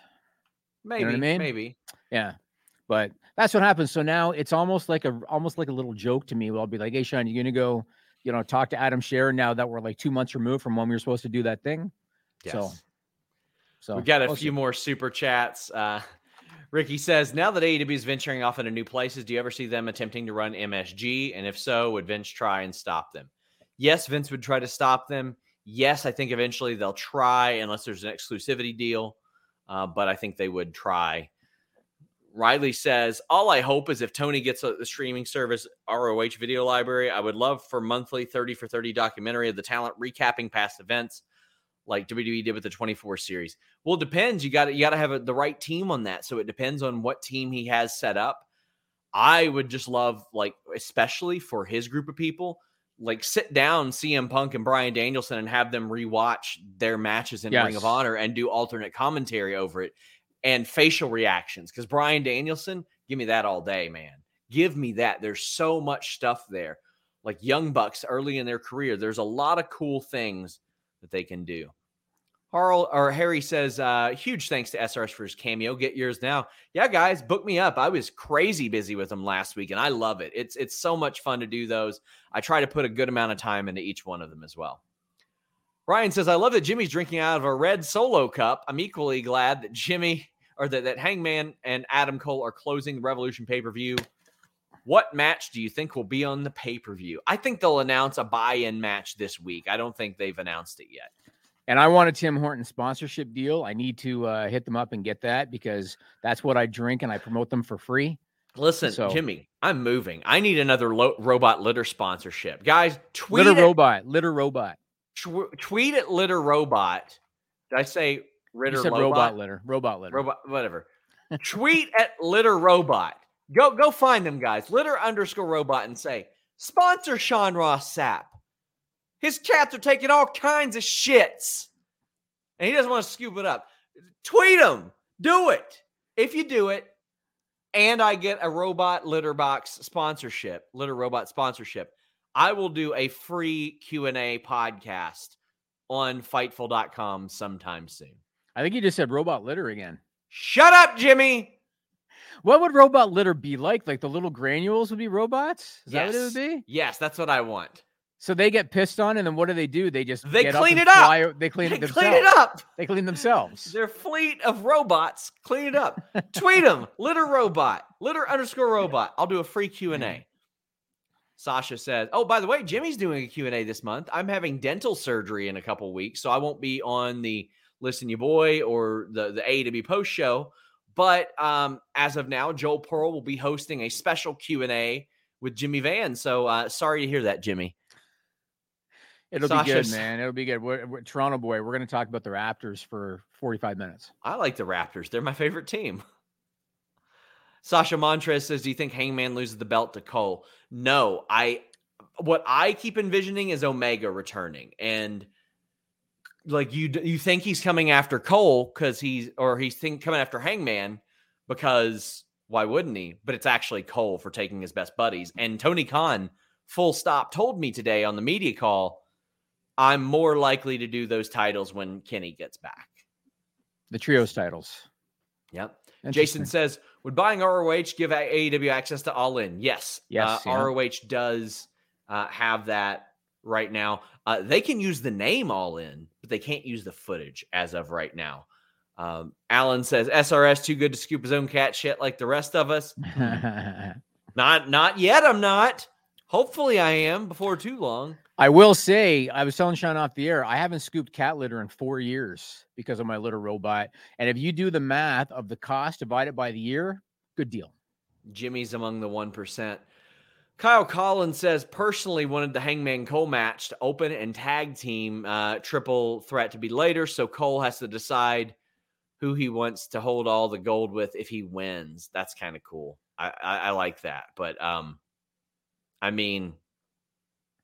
Maybe, what I mean? maybe. Yeah. But that's what happens. So now it's almost like a almost like a little joke to me. I'll be like, "Hey, Sean, you gonna go, you know, talk to Adam Scherr now that we're like two months removed from when we were supposed to do that thing." Yes. So, so we got a we'll few see. more super chats. Uh, Ricky says, now that AEW is venturing off into new places, do you ever see them attempting to run MSG? And if so, would Vince try and stop them? Yes, Vince would try to stop them. Yes, I think eventually they'll try unless there's an exclusivity deal. Uh, but I think they would try. Riley says, All I hope is if Tony gets a, the streaming service ROH video library, I would love for monthly 30 for 30 documentary of the talent recapping past events like WWE did with the 24 series. Well, it depends. You got to you got to have a, the right team on that. So it depends on what team he has set up. I would just love like especially for his group of people, like sit down CM Punk and Brian Danielson and have them rewatch their matches in Ring of Honor and do alternate commentary over it and facial reactions cuz Brian Danielson, give me that all day, man. Give me that. There's so much stuff there. Like Young Bucks early in their career, there's a lot of cool things that they can do. Harl or Harry says, uh, huge thanks to SRS for his cameo. Get yours now. Yeah, guys, book me up. I was crazy busy with them last week, and I love it. It's it's so much fun to do those. I try to put a good amount of time into each one of them as well. Ryan says, I love that Jimmy's drinking out of a red solo cup. I'm equally glad that Jimmy or that, that Hangman and Adam Cole are closing Revolution pay-per-view. What match do you think will be on the pay-per-view? I think they'll announce a buy-in match this week. I don't think they've announced it yet. And I want a Tim Horton sponsorship deal. I need to uh, hit them up and get that because that's what I drink and I promote them for free. Listen, so, Jimmy, I'm moving. I need another lo- robot litter sponsorship. Guys, tweet litter robot, litter robot. Tw- tweet at litter robot. Did I say litter robot? robot litter? Robot litter. Robot, whatever. tweet at litter robot. Go go find them guys. Litter underscore robot and say sponsor Sean Ross Sapp. His cats are taking all kinds of shits. And he doesn't want to scoop it up. Tweet him. Do it. If you do it, and I get a robot litter box sponsorship, litter robot sponsorship, I will do a free Q&A podcast on fightful.com sometime soon. I think you just said robot litter again. Shut up, Jimmy. What would robot litter be like? Like the little granules would be robots? Is yes. that what it would be? Yes, that's what I want. So they get pissed on, and then what do they do? They just they clean it up. They clean they it themselves. Clean it up. They clean themselves. Their fleet of robots clean it up. Tweet them, litter robot, litter underscore robot. I'll do a free Q and A. Mm. Sasha says, "Oh, by the way, Jimmy's doing a Q and A this month. I'm having dental surgery in a couple weeks, so I won't be on the Listen You Boy or the the AEW post show. But um, as of now, Joel Pearl will be hosting a special Q and A with Jimmy Van. So uh, sorry to hear that, Jimmy." It'll Sasha's, be good, man. It'll be good. We're, we're, Toronto boy, we're going to talk about the Raptors for 45 minutes. I like the Raptors. They're my favorite team. Sasha Montrez says, "Do you think Hangman loses the belt to Cole?" No, I. What I keep envisioning is Omega returning, and like you, you think he's coming after Cole because he's, or he's think, coming after Hangman because why wouldn't he? But it's actually Cole for taking his best buddies. And Tony Khan, full stop, told me today on the media call I'm more likely to do those titles when Kenny gets back. The trios titles. Yep. Jason says, would buying ROH give AEW access to All In? Yes. Yes. Uh, yeah. ROH does uh, have that right now. Uh, they can use the name All In, but they can't use the footage as of right now. Um, Alan says SRS too good to scoop his own cat shit like the rest of us. not not yet. I'm not. Hopefully, I am before too long. I will say, I was telling Sean off the air, I haven't scooped cat litter in four years because of my litter robot. And if you do the math of the cost divided by the year, good deal. Jimmy's among the 1%. Kyle Collins says personally wanted the Hangman Cole match to open and tag team uh, triple threat to be later. So Cole has to decide who he wants to hold all the gold with if he wins. That's kind of cool. I, I, I like that. But um, I mean,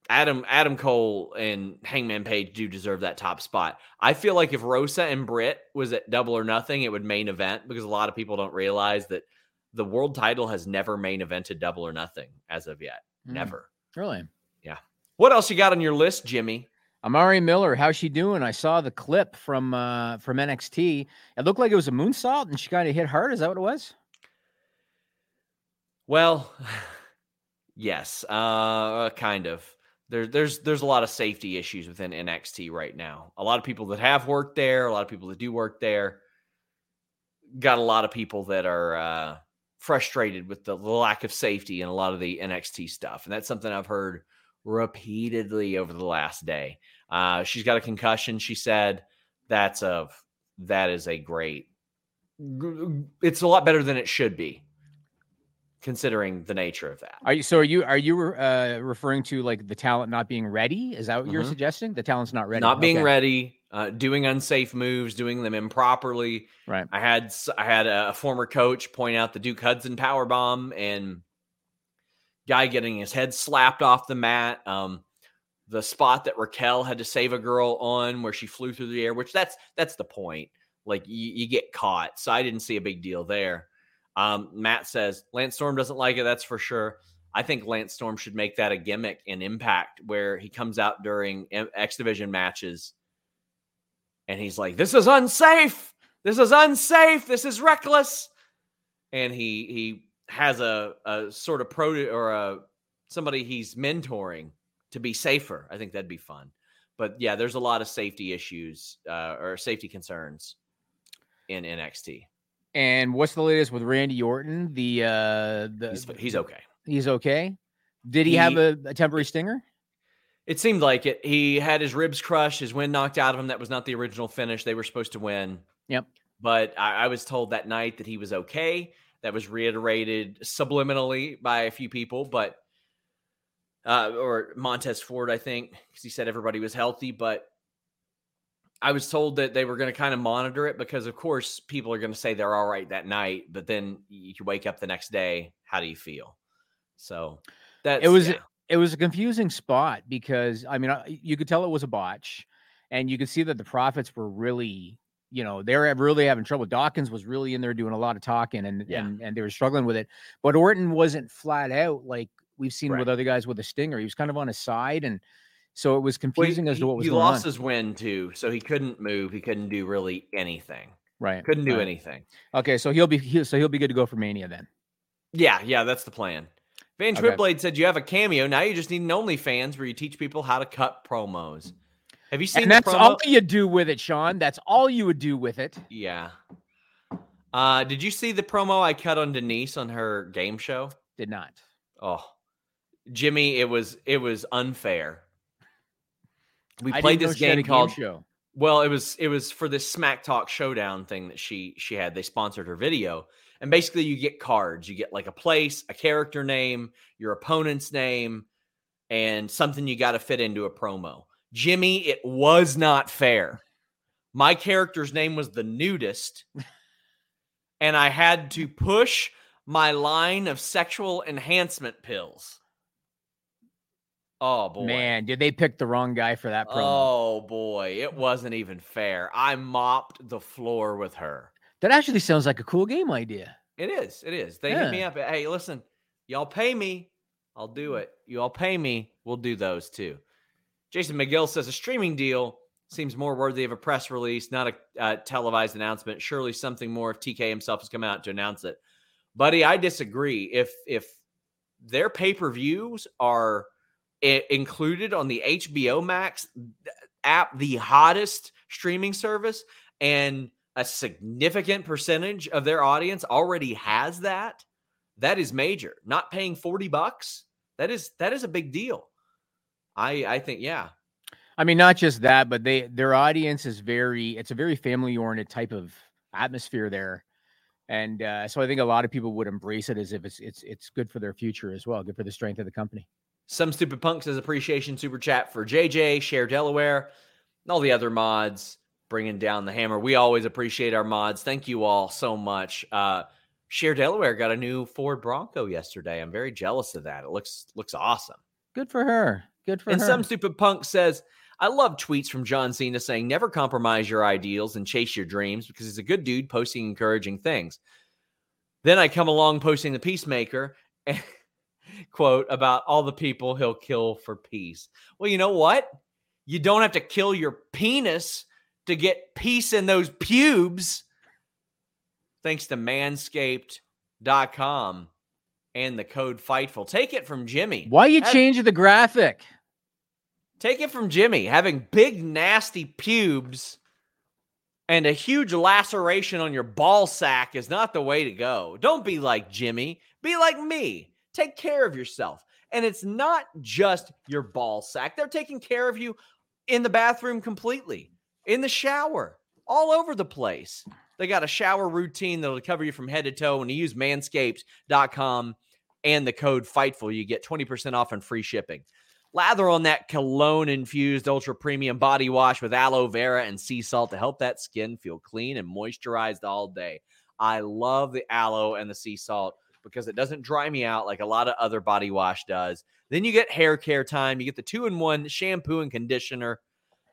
Adam Adam Cole and Hangman Page do deserve that top spot. I feel like if Rosa and Britt was at Double or Nothing, it would main event because a lot of people don't realize that the world title has never main evented Double or Nothing as of yet. Mm, never. Really? Yeah. What else you got on your list, Jimmy? Amari Miller, how's she doing? I saw the clip from uh from NXT. It looked like it was a moonsault and she kind of hit hard. Is that what it was? Well, yes, uh kind of there, there's there's a lot of safety issues within NXT right now. A lot of people that have worked there, a lot of people that do work there, got a lot of people that are uh, frustrated with the, lack of safety in a lot of the NXT stuff, and that's something I've heard repeatedly over the last day. Uh, she's got a concussion. She said that's a that is a great. It's a lot better than it should be considering the nature of that. Are you so are you are you uh, referring to like the talent not being ready? Is that what mm-hmm. you're suggesting? The talent's not ready. Not being okay. ready, uh, doing unsafe moves, doing them improperly. Right. I had I had a, former coach point out the Duke Hudson power bomb and guy getting his head slapped off the mat. Um, the spot that Raquel had to save a girl on where she flew through the air, which that's that's the point. Like you, you get caught. So I didn't see a big deal there. Um, Matt says Lance Storm doesn't like it. That's for sure. I think Lance Storm should make that a gimmick in impact where he comes out during X Division matches and he's like, "This is unsafe. This is unsafe. This is reckless." And he he has a a sort of pro or a somebody he's mentoring to be safer. I think that'd be fun. But yeah, there's a lot of safety issues uh, or safety concerns in NXT. And what's the latest with Randy Orton? The uh the He's, he's okay. he's okay. Did he, He- have a, a temporary stinger? It seemed like it. He had his ribs crushed, his wind knocked out of him. That was not the original finish. They were supposed to win. Yep. But I, I was told that night that he was okay. That was reiterated subliminally by a few people, but uh, or Montez Ford, I think, because he said everybody was healthy. But I was told that they were going to kind of monitor it because, of course, people are going to say they're all right that night, but then you wake up the next day. How do you feel? So that It was yeah. It was a confusing spot because I mean you could tell it was a botch, and you could see that the profits were really you know they're really having trouble. Dawkins was really in there doing a lot of talking, and Yeah. and and they were struggling with it. But Orton wasn't flat out like we've seen Right. with other guys with a stinger. He was kind of on his side, and so it was Well, confusing as to what was he lost on. his win too, so he couldn't move. He couldn't do really anything. right, Couldn't do right. anything. Okay, so he'll be he, so he'll be good to go for Mania then. Yeah, yeah, that's the plan. Van Okay. Twitblade said you have a cameo. Now you just need an OnlyFans where you teach people how to cut promos. Have you seen And that's promo? all you do with it, Sean. That's all you would do with it. Yeah. Uh, did you see the promo I cut on Denise on her game show? Did not. Oh, Jimmy, it was it was unfair. We I played this she had a game called show. Well, it was it was for this Smack Talk Showdown thing that she she had. They sponsored her video, and basically you get cards. You get like a place, a character name, your opponent's name, and something you got to fit into a promo. Jimmy, it was not fair. My character's name was the nudist, and I had to push my line of sexual enhancement pills. Oh boy, Man, did they pick the wrong guy for that promo? Oh boy, it wasn't even fair. I mopped the floor with her. That actually sounds like a cool game idea. It is. It is. They hit me up. Hey, listen, y'all pay me. I'll do it. You all pay me. We'll do those too. Jason McGill says a streaming deal seems more worthy of a press release, not a uh, televised announcement. Surely something more if TK himself has come out to announce it. Buddy, I disagree. If if their pay per views are i- included on the HBO Max app, the hottest streaming service, and a significant percentage of their audience already has that, that is major. Not paying 40 bucks, that is that is a big deal. I I think yeah. I mean, not just that, but they their audience is very it's a very family oriented type of atmosphere there. And uh, so I think a lot of people would embrace it as if it's it's it's good for their future as well, good for the strength of the company. Some stupid punk says appreciation super chat for JJ, Share Delaware, and all the other mods bringing down the hammer. We always appreciate our mods. Thank you all so much. Uh, Share Delaware got a new Ford Bronco yesterday. I'm very jealous of that. It looks looks awesome. Good for her. Good for and her. some stupid punk says, I love tweets from John Cena saying, never compromise your ideals and chase your dreams because he's a good dude posting encouraging things. Then I come along posting the peacemaker and quote about all the people he'll kill for peace. Well, you know what? You don't have to kill your penis to get peace in those pubes. Thanks to manscaped.com and the code FIGHTFUL. Take it from Jimmy. Why you Have- change the graphic? Take it from Jimmy. Having big, nasty pubes and a huge laceration on your ball sack is not the way to go. Don't be like Jimmy. Be like me. Take care of yourself. And it's not just your ball sack, they're taking care of you in the bathroom completely, in the shower, all over the place. They got a shower routine that'll cover you from head to toe. When you use manscaped.com and the code FIGHTFUL, you get 20% off and free shipping. Lather on that cologne infused ultra premium body wash with aloe vera and sea salt to help that skin feel clean and moisturized all day. I love the aloe and the sea salt because it doesn't dry me out like a lot of other body wash does. Then you get hair care time, you get the two in one shampoo and conditioner.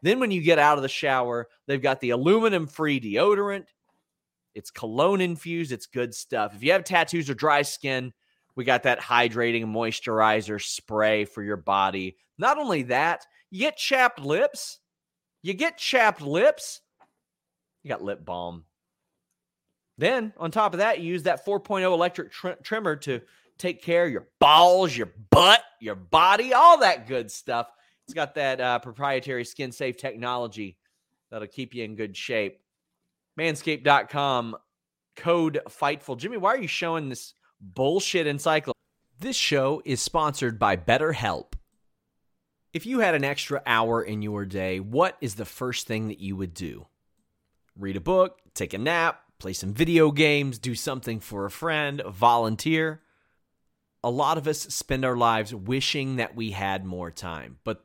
Then when you get out of the shower, they've got the aluminum free deodorant. It's cologne infused, it's good stuff. If you have tattoos or dry skin, we got that hydrating moisturizer spray for your body. Not only that, you get chapped lips. You get chapped lips. You got lip balm. Then on top of that, you use that 4.0 electric tr- trimmer to take care of your balls, your butt, your body, all that good stuff. It's got that uh, proprietary skin safe technology that'll keep you in good shape. Manscaped.com code FIGHTFUL. Jimmy, why are you showing this bullshit encyclopedia? This show is sponsored by BetterHelp. If you had an extra hour in your day, what is the first thing that you would do? Read a book, take a nap, play some video games, do something for a friend, volunteer. A lot of us spend our lives wishing that we had more time. But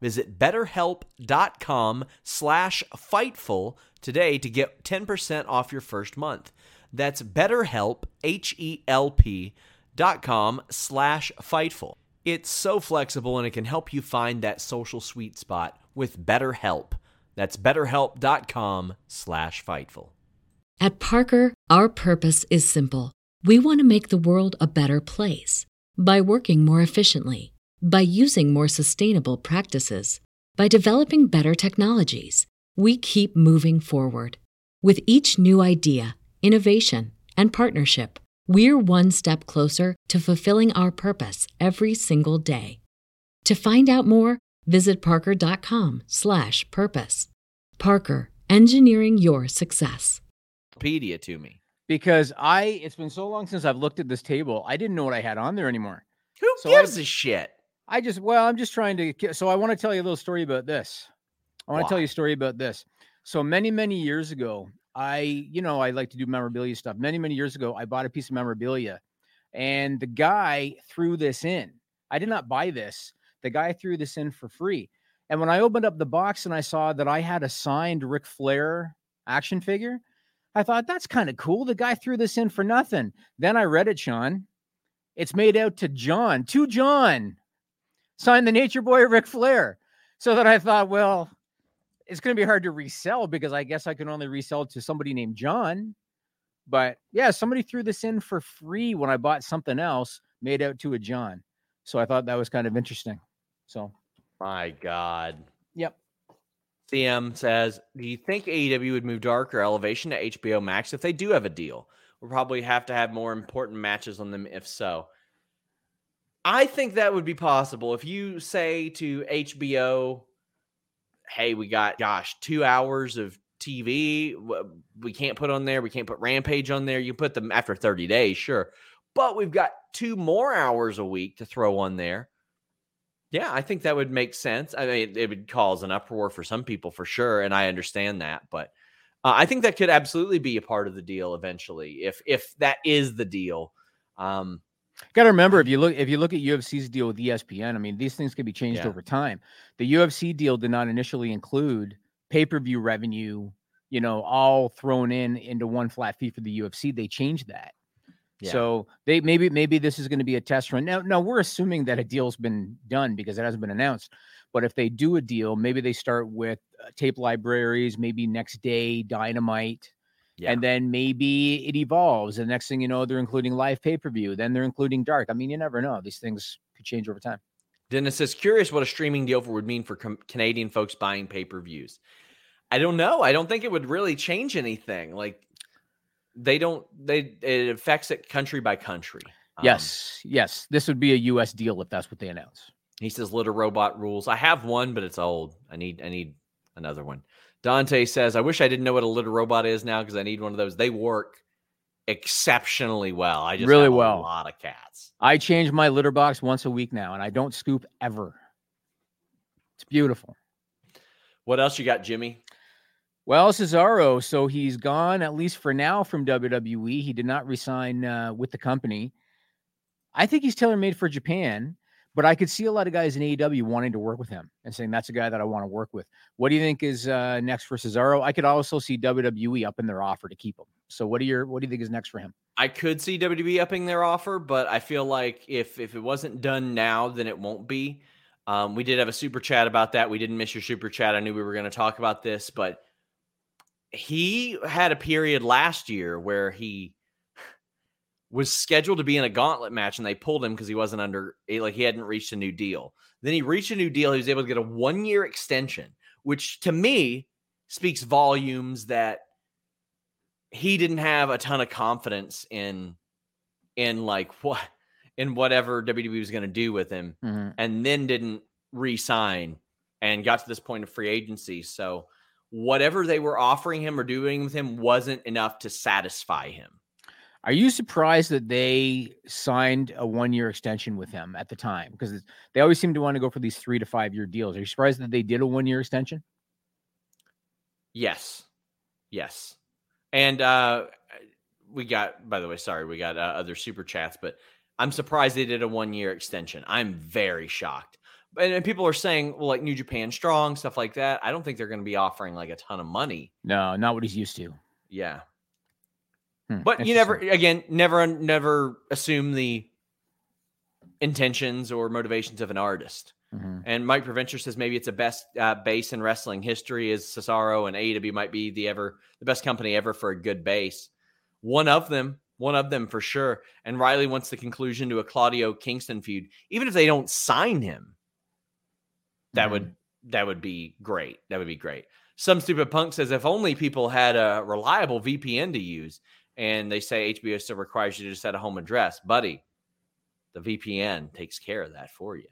Visit betterhelp.com slash fightful today to get 10% off your first month. That's betterhelp, H-E-L-P dot com slash fightful. It's so flexible and it can help you find that social sweet spot with BetterHelp. That's betterhelp.com slash fightful. At Parker, our purpose is simple. We want to make the world a better place by working more efficiently, by using more sustainable practices, by developing better technologies. We keep moving forward. With each new idea, innovation, and partnership, we're one step closer to fulfilling our purpose every single day. To find out more, visit parker.com/purpose. Parker, engineering your success. Wikipedia to me. Because I, it's been so long since I've looked at this table, I didn't know what I had on there anymore. Who So I- gives a shit? I just, well, I'm just trying to. So I want to tell you a little story about this. I want to tell you a story about this. So many, many years ago, I, you know, I like to do memorabilia stuff. Many, many years ago, I bought a piece of memorabilia and the guy threw this in. I did not buy this. The guy threw this in for free. And when I opened up the box and I saw that I had a signed Ric Flair action figure, I thought that's kind of cool. The guy threw this in for nothing. Then I read it, Sean. It's made out to John, to John, signed the Nature Boy Ric Flair. So that I thought, well, it's going to be hard to resell because I guess I can only resell to somebody named John. But yeah, somebody threw this in for free when I bought something else made out to a John. So I thought that was kind of interesting. So, My God. yep. CM says, Do you think AEW would move Dark or Elevation to HBO Max if they do have a deal? We'll probably have to have more important matches on them if so. I think that would be possible. If you say to HBO, hey, we got, gosh, two hours of TV, we can't put on there, we can't put Rampage on there. You put them after 30 days, sure. But we've got two more hours a week to throw on there. Yeah, I think that would make sense. I mean, it would cause an uproar for some people for sure, and I understand that. But uh, I think that could absolutely be a part of the deal eventually, if if that is the deal. Um, Got to remember if you look if you look at UFC's deal with ESPN, I mean these things can be changed Yeah. over time. The UFC deal did not initially include pay-per-view revenue, you know, all thrown in into one flat fee for the UFC. They changed that. Yeah. So they maybe maybe this is going to be a test run. Now, now we're assuming that a deal's been done because it hasn't been announced. But if they do a deal, maybe they start with uh, tape libraries, maybe next day dynamite, yeah. and then maybe it evolves. And next thing you know, they're including live pay per view. Then they're including dark. I mean, you never know. These things could change over time. Dennis says, curious what a streaming deal would mean for com- Canadian folks buying pay per views. I don't know. I don't think it would really change anything. Like they don't. They it affects it country by country. Um, yes, yes. This would be a U.S. deal if that's what they announce. He says litter robot rules. I have one, but it's old. I need I need another one. Dante says, I wish I didn't know what a litter robot is now because I need one of those. They work. exceptionally well. I just Really have well. a lot of cats. I change my litter box once a week now, and I don't scoop ever. It's beautiful. What else you got, Jimmy? Well, Cesaro, so he's gone at least for now from WWE. He did not resign uh, with the company. I think he's tailor made for Japan, but I could see a lot of guys in AEW wanting to work with him and saying that's a guy that I want to work with. What do you think is uh, next for Cesaro? I could also see WWE up in their offer to keep him. So what do your what do you think is next for him? I could see WWE upping their offer, but I feel like if if it wasn't done now, then it won't be. Um, we did have a super chat about that. We didn't miss your super chat. I knew we were going to talk about this, but he had a period last year where he was scheduled to be in a gauntlet match and they pulled him because he wasn't under like he hadn't reached a new deal. Then he reached a new deal. He was able to get a one year extension, which to me speaks volumes that he didn't have a ton of confidence in in like what in whatever WWE was going to do with him mm-hmm. and then didn't re-sign and got to this point of free agency. So whatever they were offering him or doing with him wasn't enough to satisfy him. Are you surprised that they signed a one year extension with him at the time? Because they always seem to want to go for these three to five year deals. Are you surprised that they did a one year extension? Yes. Yes. And uh we got by the way, sorry, we got uh, other super chats, but I'm surprised they did a one year extension. I'm very shocked. And, and people are saying, well, like New Japan Strong, stuff like that. I don't think they're going to be offering like a ton of money. No, not what he's used to. Yeah. Hmm, But you never, again, never, never assume the intentions or motivations of an artist. Mhm. And Mike Preventure says maybe it's a best uh, base in wrestling history is Cesaro and AEW might be the ever the best company ever for a good base. One of them, one of them for sure. And Riley wants the conclusion to a Claudio Kingston feud, even if they don't sign him. That Mhm. would that would be great. That would be great. Some stupid punk says if only people had a reliable VPN to use, and they say HBO still requires you to set a home address, buddy. The VPN takes care of that for you.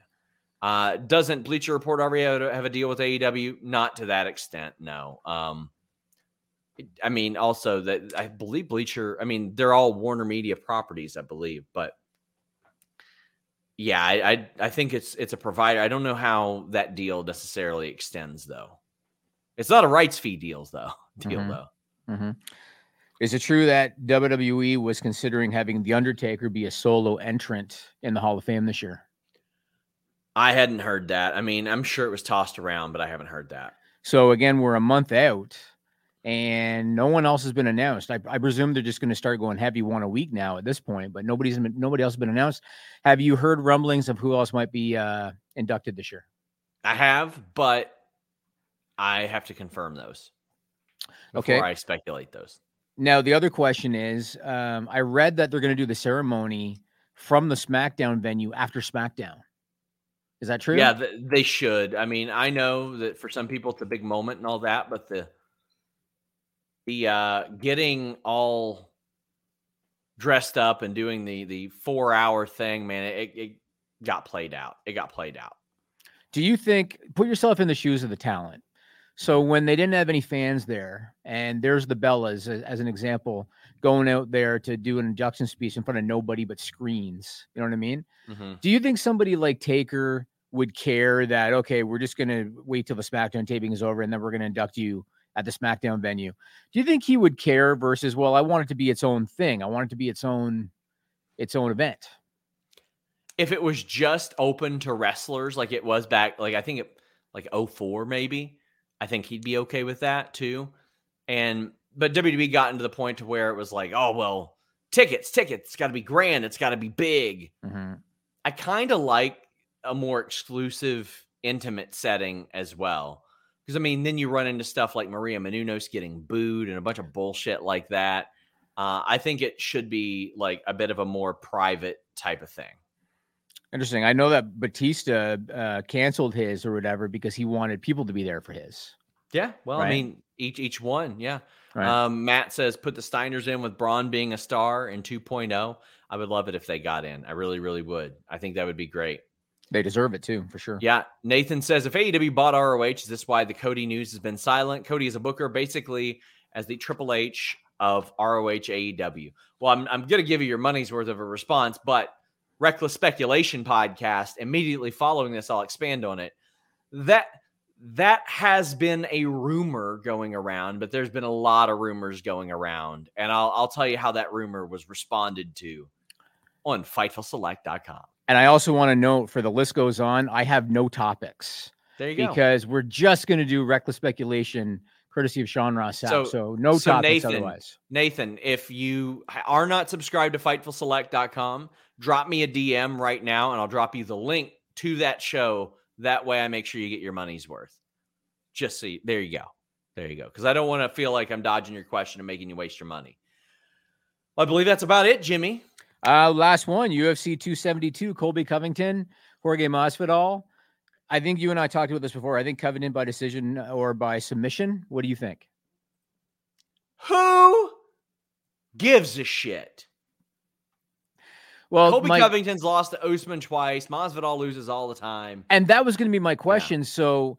Uh, doesn't Bleacher Report already have a deal with AEW? Not to that extent, no. Um, I mean, also that I believe Bleacher. I mean, they're all Warner Media properties, I believe, but yeah, I, I I think it's it's a provider. I don't know how that deal necessarily extends though. It's not a rights fee deals though. Deal Mhm. though. Mhm. Is it true that WWE was considering having The Undertaker be a solo entrant in the Hall of Fame this year? I hadn't heard that. I mean, I'm sure it was tossed around, but I haven't heard that. So again, we're a month out, and no one else has been announced. I, I presume they're just going to start going heavy one a week now at this point. But nobody's been, nobody else has been announced. Have you heard rumblings of who else might be uh, inducted this year? I have, but I have to confirm those before Okay. I speculate those. Now the other question is, um, I read that they're going to do the ceremony from the SmackDown venue after SmackDown. Is that true? Yeah, th- they should. I mean, I know that for some people it's a big moment and all that, but the the uh getting all dressed up and doing the the four hour thing, man, it, it got played out. It got played out. Do you think put yourself in the shoes of the talent? So when they didn't have any fans there, and there's the Bellas as, as an example, going out there to do an induction speech in front of nobody but screens. You know what I mean? Mhm. Do you think somebody like Taker would care that okay, we're just gonna wait till the SmackDown taping is over and then we're gonna induct you at the SmackDown venue? Do you think he would care versus well, I want it to be its own thing. I want it to be its own its own event. If it was just open to wrestlers like it was back like I think it like 04 maybe, I think he'd be okay with that too. And but WWE got into the point to where it was like, oh well, tickets, tickets, it's got to be grand, it's got to be big. I kind of like a more exclusive, intimate setting as well. Because I mean, then you run into stuff like Maria Menounos getting booed and a bunch of bullshit like that. Uh, I think it should be like a bit of a more private type of thing. Interesting. I know that Batista uh, canceled his or whatever because he wanted people to be there for his. Yeah, well, I mean, each each one, yeah. Right. Um, Matt says put the Steiners in with Braun being a star in 2.0. I would love it if they got in. I really, really would. I think that would be great. they deserve it too, for sure. Yeah. Nathan says if AEW bought ROH, is this why the Cody news has been silent? Cody is a booker, basically as the Triple H of ROH AEW. Well, I'm, I'm going to give you your money's worth of a response, but Reckless Speculation podcast, immediately following this, I'll expand on it. That that has been a rumor going around, but there's been a lot of rumors going around. And I'll, I'll tell you how that rumor was responded to on FightfulSelect.com. And I also want to note for the list goes on, I have no topics. There you go. Because we're just going to do reckless speculation courtesy of Sean Ross. So, so no so topics Nathan, otherwise. Nathan, if you are not subscribed to FightfulSelect.com, drop me a DM right now and I'll drop you the link to that show. That way I make sure you get your money's worth. Just see, there you go. There you go. Because I don't want to feel like I'm dodging your question and making you waste your money. I believe that's about it, Jimmy. Uh, last one, UFC 272, Colby Covington, Jorge Masvidal. I think you and I talked about this before. I think Covington by decision or by submission. What do you think? Who gives a shit? Well, Colby my, Covington's lost to Usman twice. Masvidal loses all the time, and that was going to be my question. Yeah. So,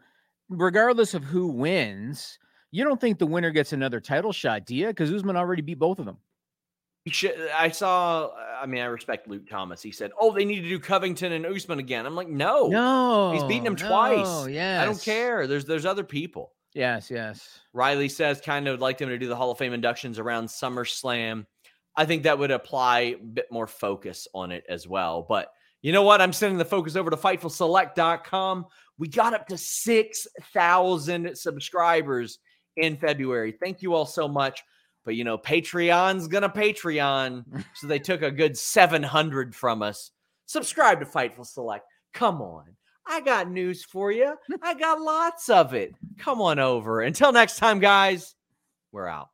regardless of who wins, you don't think the winner gets another title shot, do you? Because Usman already beat both of them. I saw. I mean, I respect Luke Thomas. He said, "Oh, they need to do Covington and Usman again." I'm like, no, no, he's beaten him no, twice. Yeah, I don't care. There's there's other people. Yes, yes. Riley says, kind of like them to do the Hall of Fame inductions around SummerSlam. I think that would apply a bit more focus on it as well. But you know what? I'm sending the focus over to FightfulSelect.com. We got up to 6,000 subscribers in February. Thank you all so much. But you know, Patreon's gonna Patreon. so they took a good 700 from us. Subscribe to Fightful Select. Come on. I got news for you. I got lots of it. Come on over. Until next time, guys, we're out.